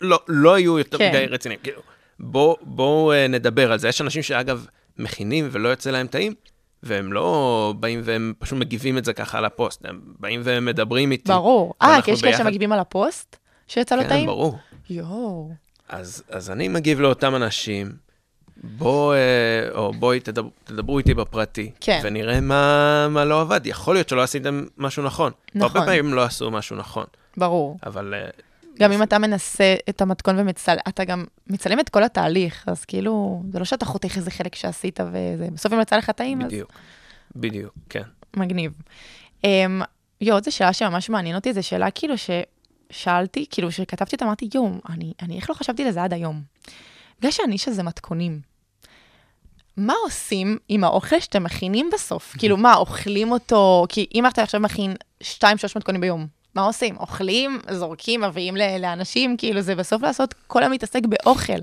Speaker 5: לא, לא היו יותר
Speaker 4: כן.
Speaker 5: מדי רציניים. כאילו, בואו בוא, אה, נדבר על זה. יש אנשים שאגב מכינים ולא יוצא להם טעים, והם לא באים והם פשוט מגיבים את זה ככה על הפוסט, הם באים ומדברים איתי.
Speaker 4: ברור. אה, כי יש כאלה. שמגיבים על הפוסט שיצא לו
Speaker 5: כן,
Speaker 4: טעים?
Speaker 5: ברור.
Speaker 4: יואו.
Speaker 5: אז, אז אני מגיב לאותם אנשים, בוא, אה, או בואי תדבר, תדברו איתי בפרטי,
Speaker 4: כן.
Speaker 5: ונראה מה, מה לא עבד. יכול להיות שלא עשיתם משהו נכון.
Speaker 4: נכון.
Speaker 5: הרבה פעמים לא עשו משהו נכון,
Speaker 4: ברור.
Speaker 5: אבל... אה,
Speaker 4: גם אם אתה מנסה את המתכון ומצלם, אתה גם מצלם את כל התהליך, אז כאילו, זה לא שאתה חותך איזה חלק שעשית וזה, בסוף אם יצא לך טעים, אז
Speaker 5: בדיוק, בדיוק, כן.
Speaker 4: מגניב. Um, יואו, עוד זו שאלה שממש מעניין אותי, זו שאלה כאילו ששאלתי, כאילו שכתבתי אותה, אמרתי, יואו, אני, אני איך לא חשבתי לזה עד היום? בגלל שהנישה זה מתכונים. מה עושים עם האוכל שאתם מכינים בסוף? כאילו, מה, אוכלים אותו? כי אם אתה עכשיו מכין 2-3 מתכונים ביום, מה עושים? אוכלים, זורקים, מביאים לאנשים? כאילו, זה בסוף לעשות כל היום להתעסק באוכל.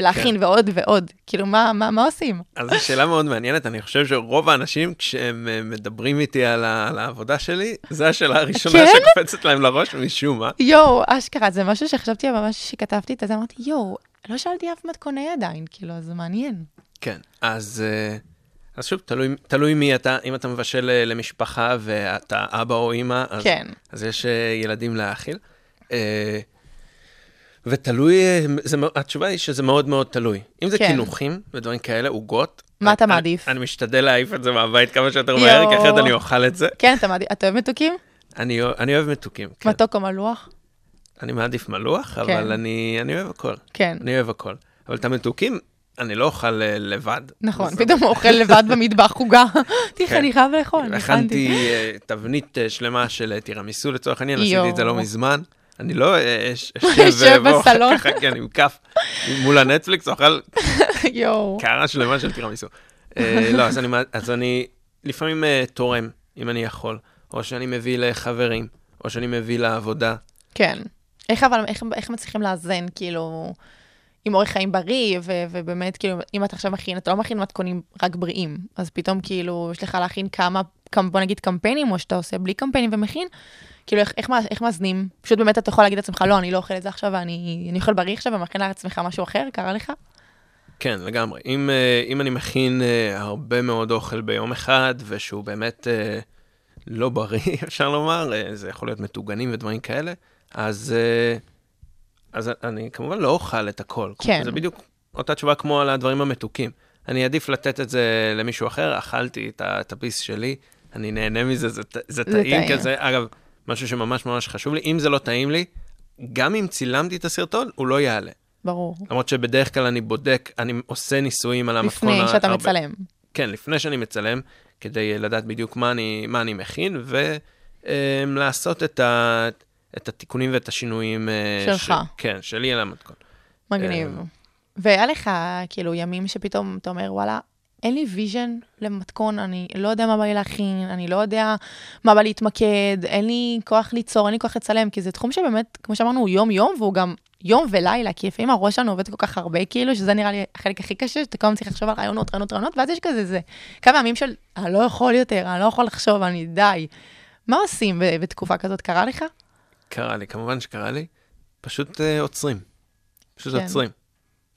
Speaker 4: להכין ועוד ועוד. כאילו, מה, מה, מה עושים?
Speaker 5: אז זו שאלה מאוד מעניינת, אני חושב שרוב האנשים, כשהם אה, מדברים איתי על, ה, על העבודה שלי, זו השאלה הראשונה
Speaker 4: כן?
Speaker 5: שקופצת להם לראש משום מה.
Speaker 4: יואו, אשכרה, זה משהו שחשבתי ממש שכתבתי את זה, אמרתי, יואו, לא שאלתי אף מתכונאי עדיין, כאילו, זה מעניין.
Speaker 5: כן, אז, אה, אז שוב, תלוי, תלוי מי אתה, אם אתה מבשל אה, למשפחה ואתה אבא או אימא, אז,
Speaker 4: כן.
Speaker 5: אז יש אה, ילדים להאכיל. אה, ותלוי, זה, התשובה היא שזה מאוד מאוד תלוי. אם זה
Speaker 4: כן.
Speaker 5: קינוחים ודברים כאלה, עוגות.
Speaker 4: מה אתה מעדיף?
Speaker 5: אני, אני משתדל להעיף את זה מהבית כמה שיותר מהר, כי אחרת. אני אוכל את זה.
Speaker 4: כן, אתה מעדיף, אתה אוהב מתוקים?
Speaker 5: אני אני אוהב מתוקים, כן.
Speaker 4: מתוק או מלוח?
Speaker 5: אני מעדיף מלוח, אבל אני אני אוהב הכל.
Speaker 4: כן.
Speaker 5: אני אוהב הכל. אבל את המתוקים, אני לא אוכל אה, לבד.
Speaker 4: נכון, פתאום הוא אוכל לבד במטבח עוגה. תראה,
Speaker 5: כן.
Speaker 4: אני חייב לאכול, הכנתי.
Speaker 5: אה, תבנית אה, שלמה של תירמיסו לצורך העניין, עשיתי את זה לא. מזמן. אני לא אשב
Speaker 4: בסלון.
Speaker 5: ככה, כן, עם כף מול הנטפליקס, אוכל. קערה שלמה של תירמיסו. לא, אז אני, לפעמים תורם, אם אני יכול, או שאני מביא לחברים, או שאני מביא לעבודה.
Speaker 4: כן. איך אבל, איך, איך מצליחים לאזן, כאילו, עם אורח חיים בריא, ו, ובאמת, כאילו, אם אתה עכשיו מכין, אתה לא מכין מתכונים רק בריאים, אז פתאום, כאילו, יש לך להכין כמה, כמה בוא נגיד קמפיינים, או שאתה עושה בלי קמפיינים ומכין, כאילו, איך, איך, איך מאזנים? פשוט באמת אתה יכול להגיד לעצמך, לא, אני לא אוכל את זה עכשיו, אני, אני אוכל בריא עכשיו, ומכין לעצמך משהו אחר, קרה לך?
Speaker 5: כן, לגמרי. אם, אה, אם אני מכין אה, הרבה מאוד אוכל ביום אחד, ושהוא באמת אה, לא בריא, אפשר לומר, זה יכול להיות מטוגנים ודברים כאלה, אז, אז אני כמובן לא אוכל את הכל.
Speaker 4: כן.
Speaker 5: זה בדיוק אותה תשובה כמו על הדברים המתוקים. אני אעדיף לתת את זה למישהו אחר, אכלתי את ה- את הפיס שלי, אני נהנה מזה, זה, ט- זה טעים
Speaker 4: טעים.
Speaker 5: כזה. אגב, משהו שממש ממש חשוב לי, אם זה לא טעים לי, גם אם צילמתי את הסרטון, הוא לא יעלה.
Speaker 4: ברור.
Speaker 5: למרות שבדרך כלל אני בודק, אני עושה ניסויים על המתכון.
Speaker 4: לפני שאתה
Speaker 5: הרבה-
Speaker 4: מצלם.
Speaker 5: כן, לפני שאני מצלם, כדי לדעת בדיוק מה אני, מה אני מכין, ולעשות את, ה, את התיקונים ואת השינויים. אה,
Speaker 4: שלך.
Speaker 5: ש, כן, שלי על המתכון.
Speaker 4: מגניב.
Speaker 5: אה,
Speaker 4: והיה לך, כאילו, ימים שפתאום אתה אומר, וואלה, אין לי vision למתכון, אני לא יודע מה בא לי להכין, אני לא יודע מה בא להתמקד, אין לי כוח ליצור, אין לי כוח לצלם, כי זה תחום שבאמת, כמו שאמרנו, הוא יום-יום, והוא גם יום ולילה, כי לפעמים הראש שלנו עובד כל כך הרבה, כאילו, שזה נראה לי החלק הכי קשה, שאתה כל הזמן צריך לחשוב על רעיונות, רעיונות, רעיונות, ואז יש כזה, זה כמה ימים של, אני לא יכול יותר, אני לא יכול לחשוב, אני די. מה עושים בתקופה כזאת? קרה לך?
Speaker 5: קרה לי, כמובן שקרה לי, פשוט אה, עוצרים. פשוט
Speaker 4: כן.
Speaker 5: עוצרים.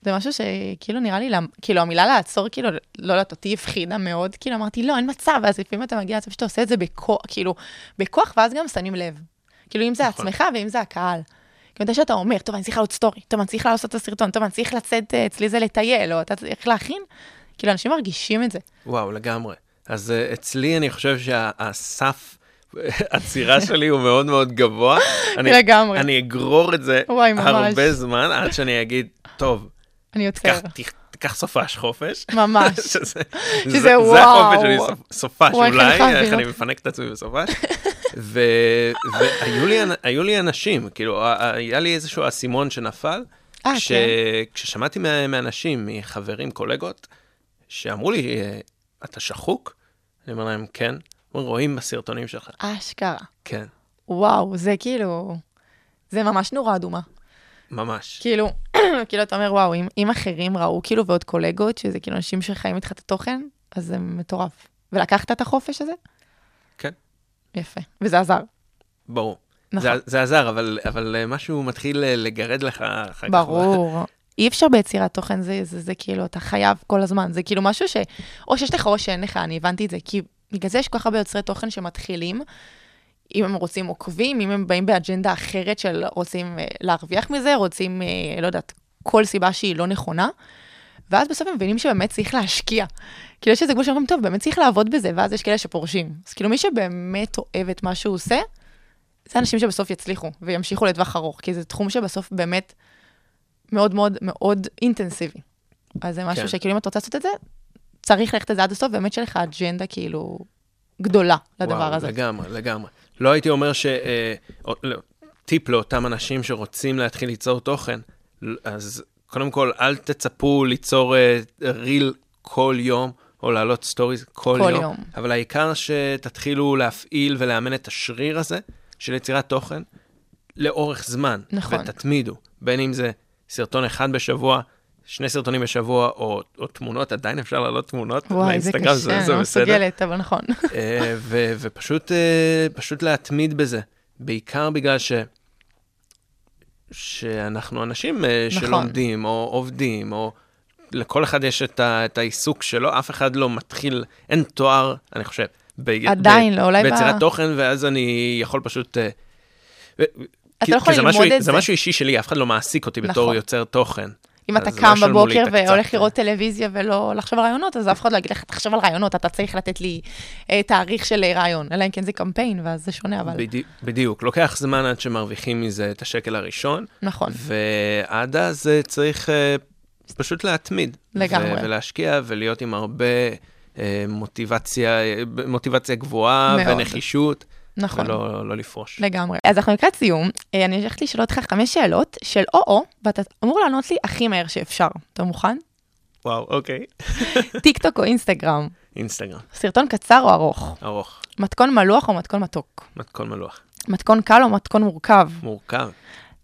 Speaker 4: זה משהו שכאילו נראה לי, כאילו המילה לעצור, כאילו, לא יודעת, אותי הפחידה מאוד, כאילו אמרתי, לא, אין מצב, ואז לפעמים אתה מגיע למצב שאתה עושה את זה בכוח, כאילו, בכוח, ואז גם שמים לב. כאילו, אם זה
Speaker 5: נכון.
Speaker 4: עצמך ואם זה הקהל. כאילו, מתי שאתה אומר, טוב, אני צריך לעלות סטורי, טוב, אני צריך לעשות את הסרטון, טוב, אני צריך לצאת אה, אצלי זה לטייל, או אתה צריך להכין, כאילו, אנשים מרגישים את זה.
Speaker 5: וואו, לגמרי. אז uh, אצלי אני חושב שהסף עצירה שלי הוא מאוד מאוד גבוה. אני,
Speaker 4: לגמרי.
Speaker 5: אני אגרור את זה
Speaker 4: וואי, ממש.
Speaker 5: הרבה זמן עד שאני אגיד, טוב,
Speaker 4: אני יוצר.
Speaker 5: תיקח, סופש חופש.
Speaker 4: ממש.
Speaker 5: שזה,
Speaker 4: שזה
Speaker 5: זה,
Speaker 4: וואו.
Speaker 5: זה החופש שלי, סופ- סופש
Speaker 4: וואי,
Speaker 5: אולי, איך אני. מפנק את עצמי בסופש. והיו לי, לי אנשים, כאילו, היה לי איזשהו אסימון שנפל,
Speaker 4: אה, כן.
Speaker 5: כששמעתי מה- מאנשים, מחברים, קולגות, שאמרו לי, "אה, אתה שחוק? אני אומר להם, כן. רואים בסרטונים שלך.
Speaker 4: אשכרה.
Speaker 5: כן,
Speaker 4: וואו, זה כאילו, זה ממש נורה אדומה.
Speaker 5: ממש.
Speaker 4: כאילו, כאילו, אתה אומר, וואו, אם, אם אחרים ראו, כאילו, ועוד קולגות, שזה כאילו אנשים שחיים איתך את התוכן, אז זה מטורף. ולקחת את החופש הזה?
Speaker 5: כן.
Speaker 4: יפה. וזה עזר.
Speaker 5: ברור.
Speaker 4: נכון.
Speaker 5: זה, זה עזר, אבל, אבל אה, משהו מתחיל אה, לגרד לך אחר כך.
Speaker 4: ברור. אי אפשר ביצירת תוכן, זה, זה, זה כאילו, אתה חייב כל הזמן. זה כאילו משהו ש... או שיש לך או שאין לך, אני הבנתי את זה. כי בגלל זה יש כל כך הרבה יוצרי תוכן שמתחילים, אם הם רוצים עוקבים, אם הם באים באג'נדה אחרת של רוצים אה, להרוויח מזה, רוצים, אה, לא יודעת, כל סיבה שהיא לא נכונה. ואז בסוף הם מבינים שבאמת צריך להשקיע. כאילו יש איזה גבול שאומרים, טוב, באמת צריך לעבוד בזה, ואז יש כאלה שפורשים. אז כאילו מי שבאמת אוהב את מה שהוא עושה, זה אנשים שבסוף יצליחו וימשיכו לטווח ארוך, כי זה תחום שבסוף באמת מאוד מאוד מאוד אינטנסיבי. אז זה משהו
Speaker 5: כן.
Speaker 4: שכאילו אם אתה רוצה לעשות את זה, צריך ללכת לזה עד הסוף, באמת שיש לך אג'נדה כאילו גדולה לדבר
Speaker 5: וואו,
Speaker 4: הזה.
Speaker 5: לגמרי, לגמרי. לא הייתי אומר ש... אה, או- לא, טיפ לאותם אנשים שרוצים להתחיל ליצור תוכן, אז קודם כל, אל תצפו ליצור אה, reel כל יום, או להעלות stories כל,
Speaker 4: כל
Speaker 5: יום.
Speaker 4: יום.
Speaker 5: אבל העיקר שתתחילו להפעיל ולאמן את השריר הזה של יצירת תוכן לאורך זמן.
Speaker 4: נכון.
Speaker 5: ותתמידו, בין אם זה סרטון אחד בשבוע, שני סרטונים בשבוע, או, או תמונות, עדיין אפשר להעלות תמונות
Speaker 4: וואי, זה
Speaker 5: לאינסטגרם,
Speaker 4: קשה,
Speaker 5: זה,
Speaker 4: אני
Speaker 5: זה
Speaker 4: לא
Speaker 5: בסדר.
Speaker 4: מסוגלת, אבל נכון.
Speaker 5: אה, ו- ופשוט אה, פשוט להתמיד בזה, בעיקר בגלל ש... שאנחנו אנשים אה,
Speaker 4: נכון.
Speaker 5: שלומדים או עובדים, או לכל אחד יש את, ה- את העיסוק שלו, אף אחד לא מתחיל, אין תואר, אני חושב, ב-
Speaker 4: עדיין
Speaker 5: ב-
Speaker 4: לא, אולי ב-
Speaker 5: ביצירת תוכן, ואז אני יכול פשוט...
Speaker 4: אתה
Speaker 5: כי-
Speaker 4: לא יכול
Speaker 5: זה
Speaker 4: ללמוד
Speaker 5: משהו,
Speaker 4: את
Speaker 5: זה
Speaker 4: זה.
Speaker 5: משהו אישי שלי, אף אחד לא מעסיק אותי בתור
Speaker 4: נכון.
Speaker 5: יוצר תוכן.
Speaker 4: אם אתה קם בבוקר. והולך לראות טלוויזיה ולא לחשוב על רעיונות, אז אף אחד לא יגיד לך, תחשוב על רעיונות, אתה צריך לתת לי אה, תאריך של אה, רעיון, אלא אם כן זה קמפיין, ואז זה שונה, אבל
Speaker 5: בדי, בדיוק, לוקח זמן עד שמרוויחים מזה את השקל הראשון,
Speaker 4: נכון.
Speaker 5: ועד אז אה, צריך פשוט להתמיד.
Speaker 4: לגמרי.
Speaker 5: ולהשקיע ולהיות עם הרבה מוטיבציה, מוטיבציה גבוהה
Speaker 4: מאוד.
Speaker 5: ונחישות,
Speaker 4: נכון.
Speaker 5: ולא לא לפרוש.
Speaker 4: לגמרי. אז אנחנו לקראת סיום, אה, אני הולכת לשאול אותך חמש שאלות של או-או, ואתה אמור לענות לי הכי מהר שאפשר. אתה מוכן?
Speaker 5: וואו, אוקיי.
Speaker 4: טיק טוק או אינסטגרם?
Speaker 5: אינסטגרם,
Speaker 4: סרטון קצר או ארוך?
Speaker 5: ארוך,
Speaker 4: מתכון מלוח או מתכון מתוק?
Speaker 5: מתכון מלוח,
Speaker 4: מתכון קל או מתכון מורכב?
Speaker 5: מורכב,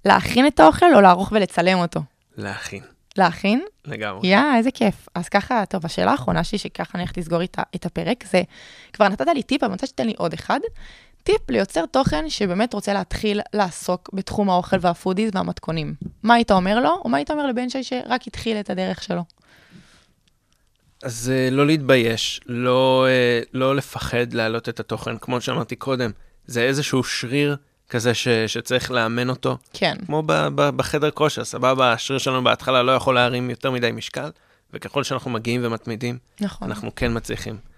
Speaker 4: להכין את האוכל או לערוך ולצלם אותו?
Speaker 5: להכין,
Speaker 4: להכין?
Speaker 5: לגמרי.
Speaker 4: יא, איזה כיף. אז ככה, טוב, השאלה האחרונה שלי, שככה אני הולכת לסגור איתה, את הפרק, זה, כבר נתת לי טיפ, אבל אני רוצה שתיתן לי עוד אחד. טיפ ליוצר תוכן שבאמת רוצה להתחיל לעסוק בתחום האוכל והפודיז והמתכונים. מה היית אומר לו, או מה היית אומר לבן שי שרק התחיל את הדרך שלו?
Speaker 5: אז אה, לא להתבייש, לא, אה, לא לפחד להעלות את התוכן, כמו שאמרתי קודם, זה איזשהו שריר כזה ש, שצריך לאמן אותו,
Speaker 4: כן,
Speaker 5: כמו ב, ב, בחדר כושר, סבבה, השריר שלנו בהתחלה לא יכול להרים יותר מדי משקל, וככל שאנחנו מגיעים ומתמידים,
Speaker 4: נכון.
Speaker 5: אנחנו כן מצליחים.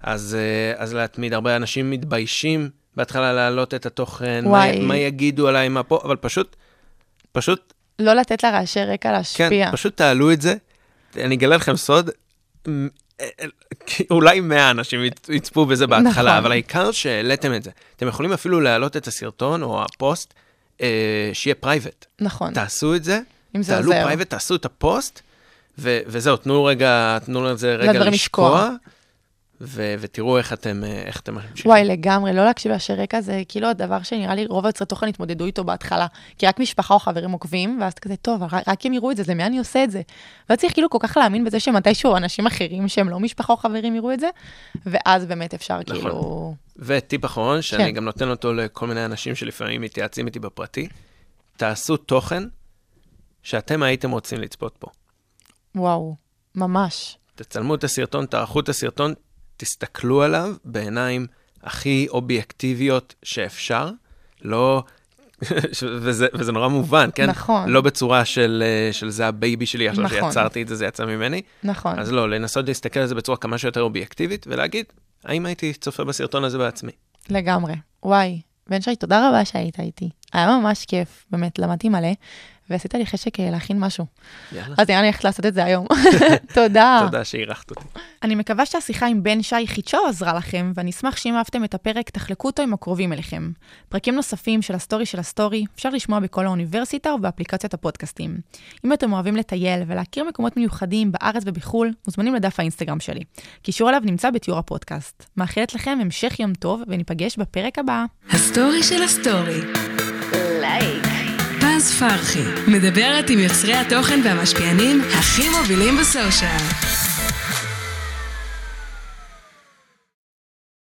Speaker 5: אז, אה, אז להתמיד, הרבה אנשים מתביישים בהתחלה להעלות את התוכן, מה,
Speaker 4: וואי.
Speaker 5: מה יגידו עליי, מה פה, אבל פשוט, פשוט
Speaker 4: לא לתת לרעשי רקע להשפיע.
Speaker 5: כן, פשוט תעלו את זה. אני אגלה לכם סוד, מ- אה, אולי 100 אנשים יצ- יצפו בזה בהתחלה,
Speaker 4: נכון.
Speaker 5: אבל העיקר שהעליתם את זה. אתם יכולים אפילו להעלות את הסרטון או הפוסט, אה, שיהיה private.
Speaker 4: נכון.
Speaker 5: תעשו את זה,
Speaker 4: זה
Speaker 5: תעלו
Speaker 4: עוזר.
Speaker 5: private, תעשו את הפוסט, ו- וזהו, תנו רגע, תנו לזה רגע לשקוע,
Speaker 4: לשקוע.
Speaker 5: ו- ותראו איך אתם, אה, איך אתם ממשיכים.
Speaker 4: וואי, לגמרי, לא להקשיב לרעשי רקע זה כאילו הדבר שנראה לי רוב היוצרי תוכן התמודדו איתו בהתחלה. כי רק משפחה או חברים עוקבים, ואז אתה כזה, טוב, אבל רק הם יראו את זה, למי אני עושה את זה? ואז צריך כאילו כל כך להאמין בזה שמתישהו אנשים אחרים שהם לא משפחה או חברים יראו את זה, ואז באמת אפשר
Speaker 5: נכון.
Speaker 4: כאילו...
Speaker 5: וטיפ אחרון, שאני
Speaker 4: כן.
Speaker 5: גם נותן אותו לכל מיני אנשים שלפעמים מתייעצים איתי בפרטי, תעשו תוכן שאתם הייתם רוצים לצפות בו.
Speaker 4: וואו, ממש.
Speaker 5: תצלמו את הסרטון, תערכו את הסרטון, תסתכלו עליו בעיניים הכי אובייקטיביות שאפשר, לא... וזה, וזה נורא מובן, כן?
Speaker 4: נכון.
Speaker 5: לא בצורה של, אה, של זה ה baby שלי, עכשיו
Speaker 4: נכון.
Speaker 5: שיצרתי את זה, זה יצא ממני.
Speaker 4: נכון.
Speaker 5: אז לא, לנסות להסתכל על זה בצורה כמה שיותר אובייקטיבית, ולהגיד, האם הייתי צופה בסרטון הזה בעצמי?
Speaker 4: לגמרי. וואי, בן שי, תודה רבה שהיית איתי. היה ממש כיף, באמת, למדתי מלא, ועשית לי חשק אה, להכין משהו.
Speaker 5: יאללה.
Speaker 4: אז נראה לי הולכת לעשות את זה היום. תודה.
Speaker 5: תודה שאירחת אותי.
Speaker 4: אני מקווה שהשיחה עם בן שי חידשה או עזרה לכם, ואני אשמח שאם אהבתם את הפרק, תחלקו אותו עם הקרובים אליכם. פרקים נוספים של הסטורי של הסטורי אפשר לשמוע בכל האוניברסיטה ובאפליקציית הפודקאסטים. אם אתם אוהבים לטייל ולהכיר מקומות מיוחדים בארץ ובחו"ל, מוזמנים לדף האינסטגרם שלי. קישור אליו נמצא בתיאור הפודקאסט. מאחלת לכם המשך יום טוב, וניפגש בפרק הבא.
Speaker 3: הסטורי של הסטורי.
Speaker 2: לייק.
Speaker 3: פרחי, מדברת עם יוצרי התוכן והמשפיענים הכי מובילים ב social.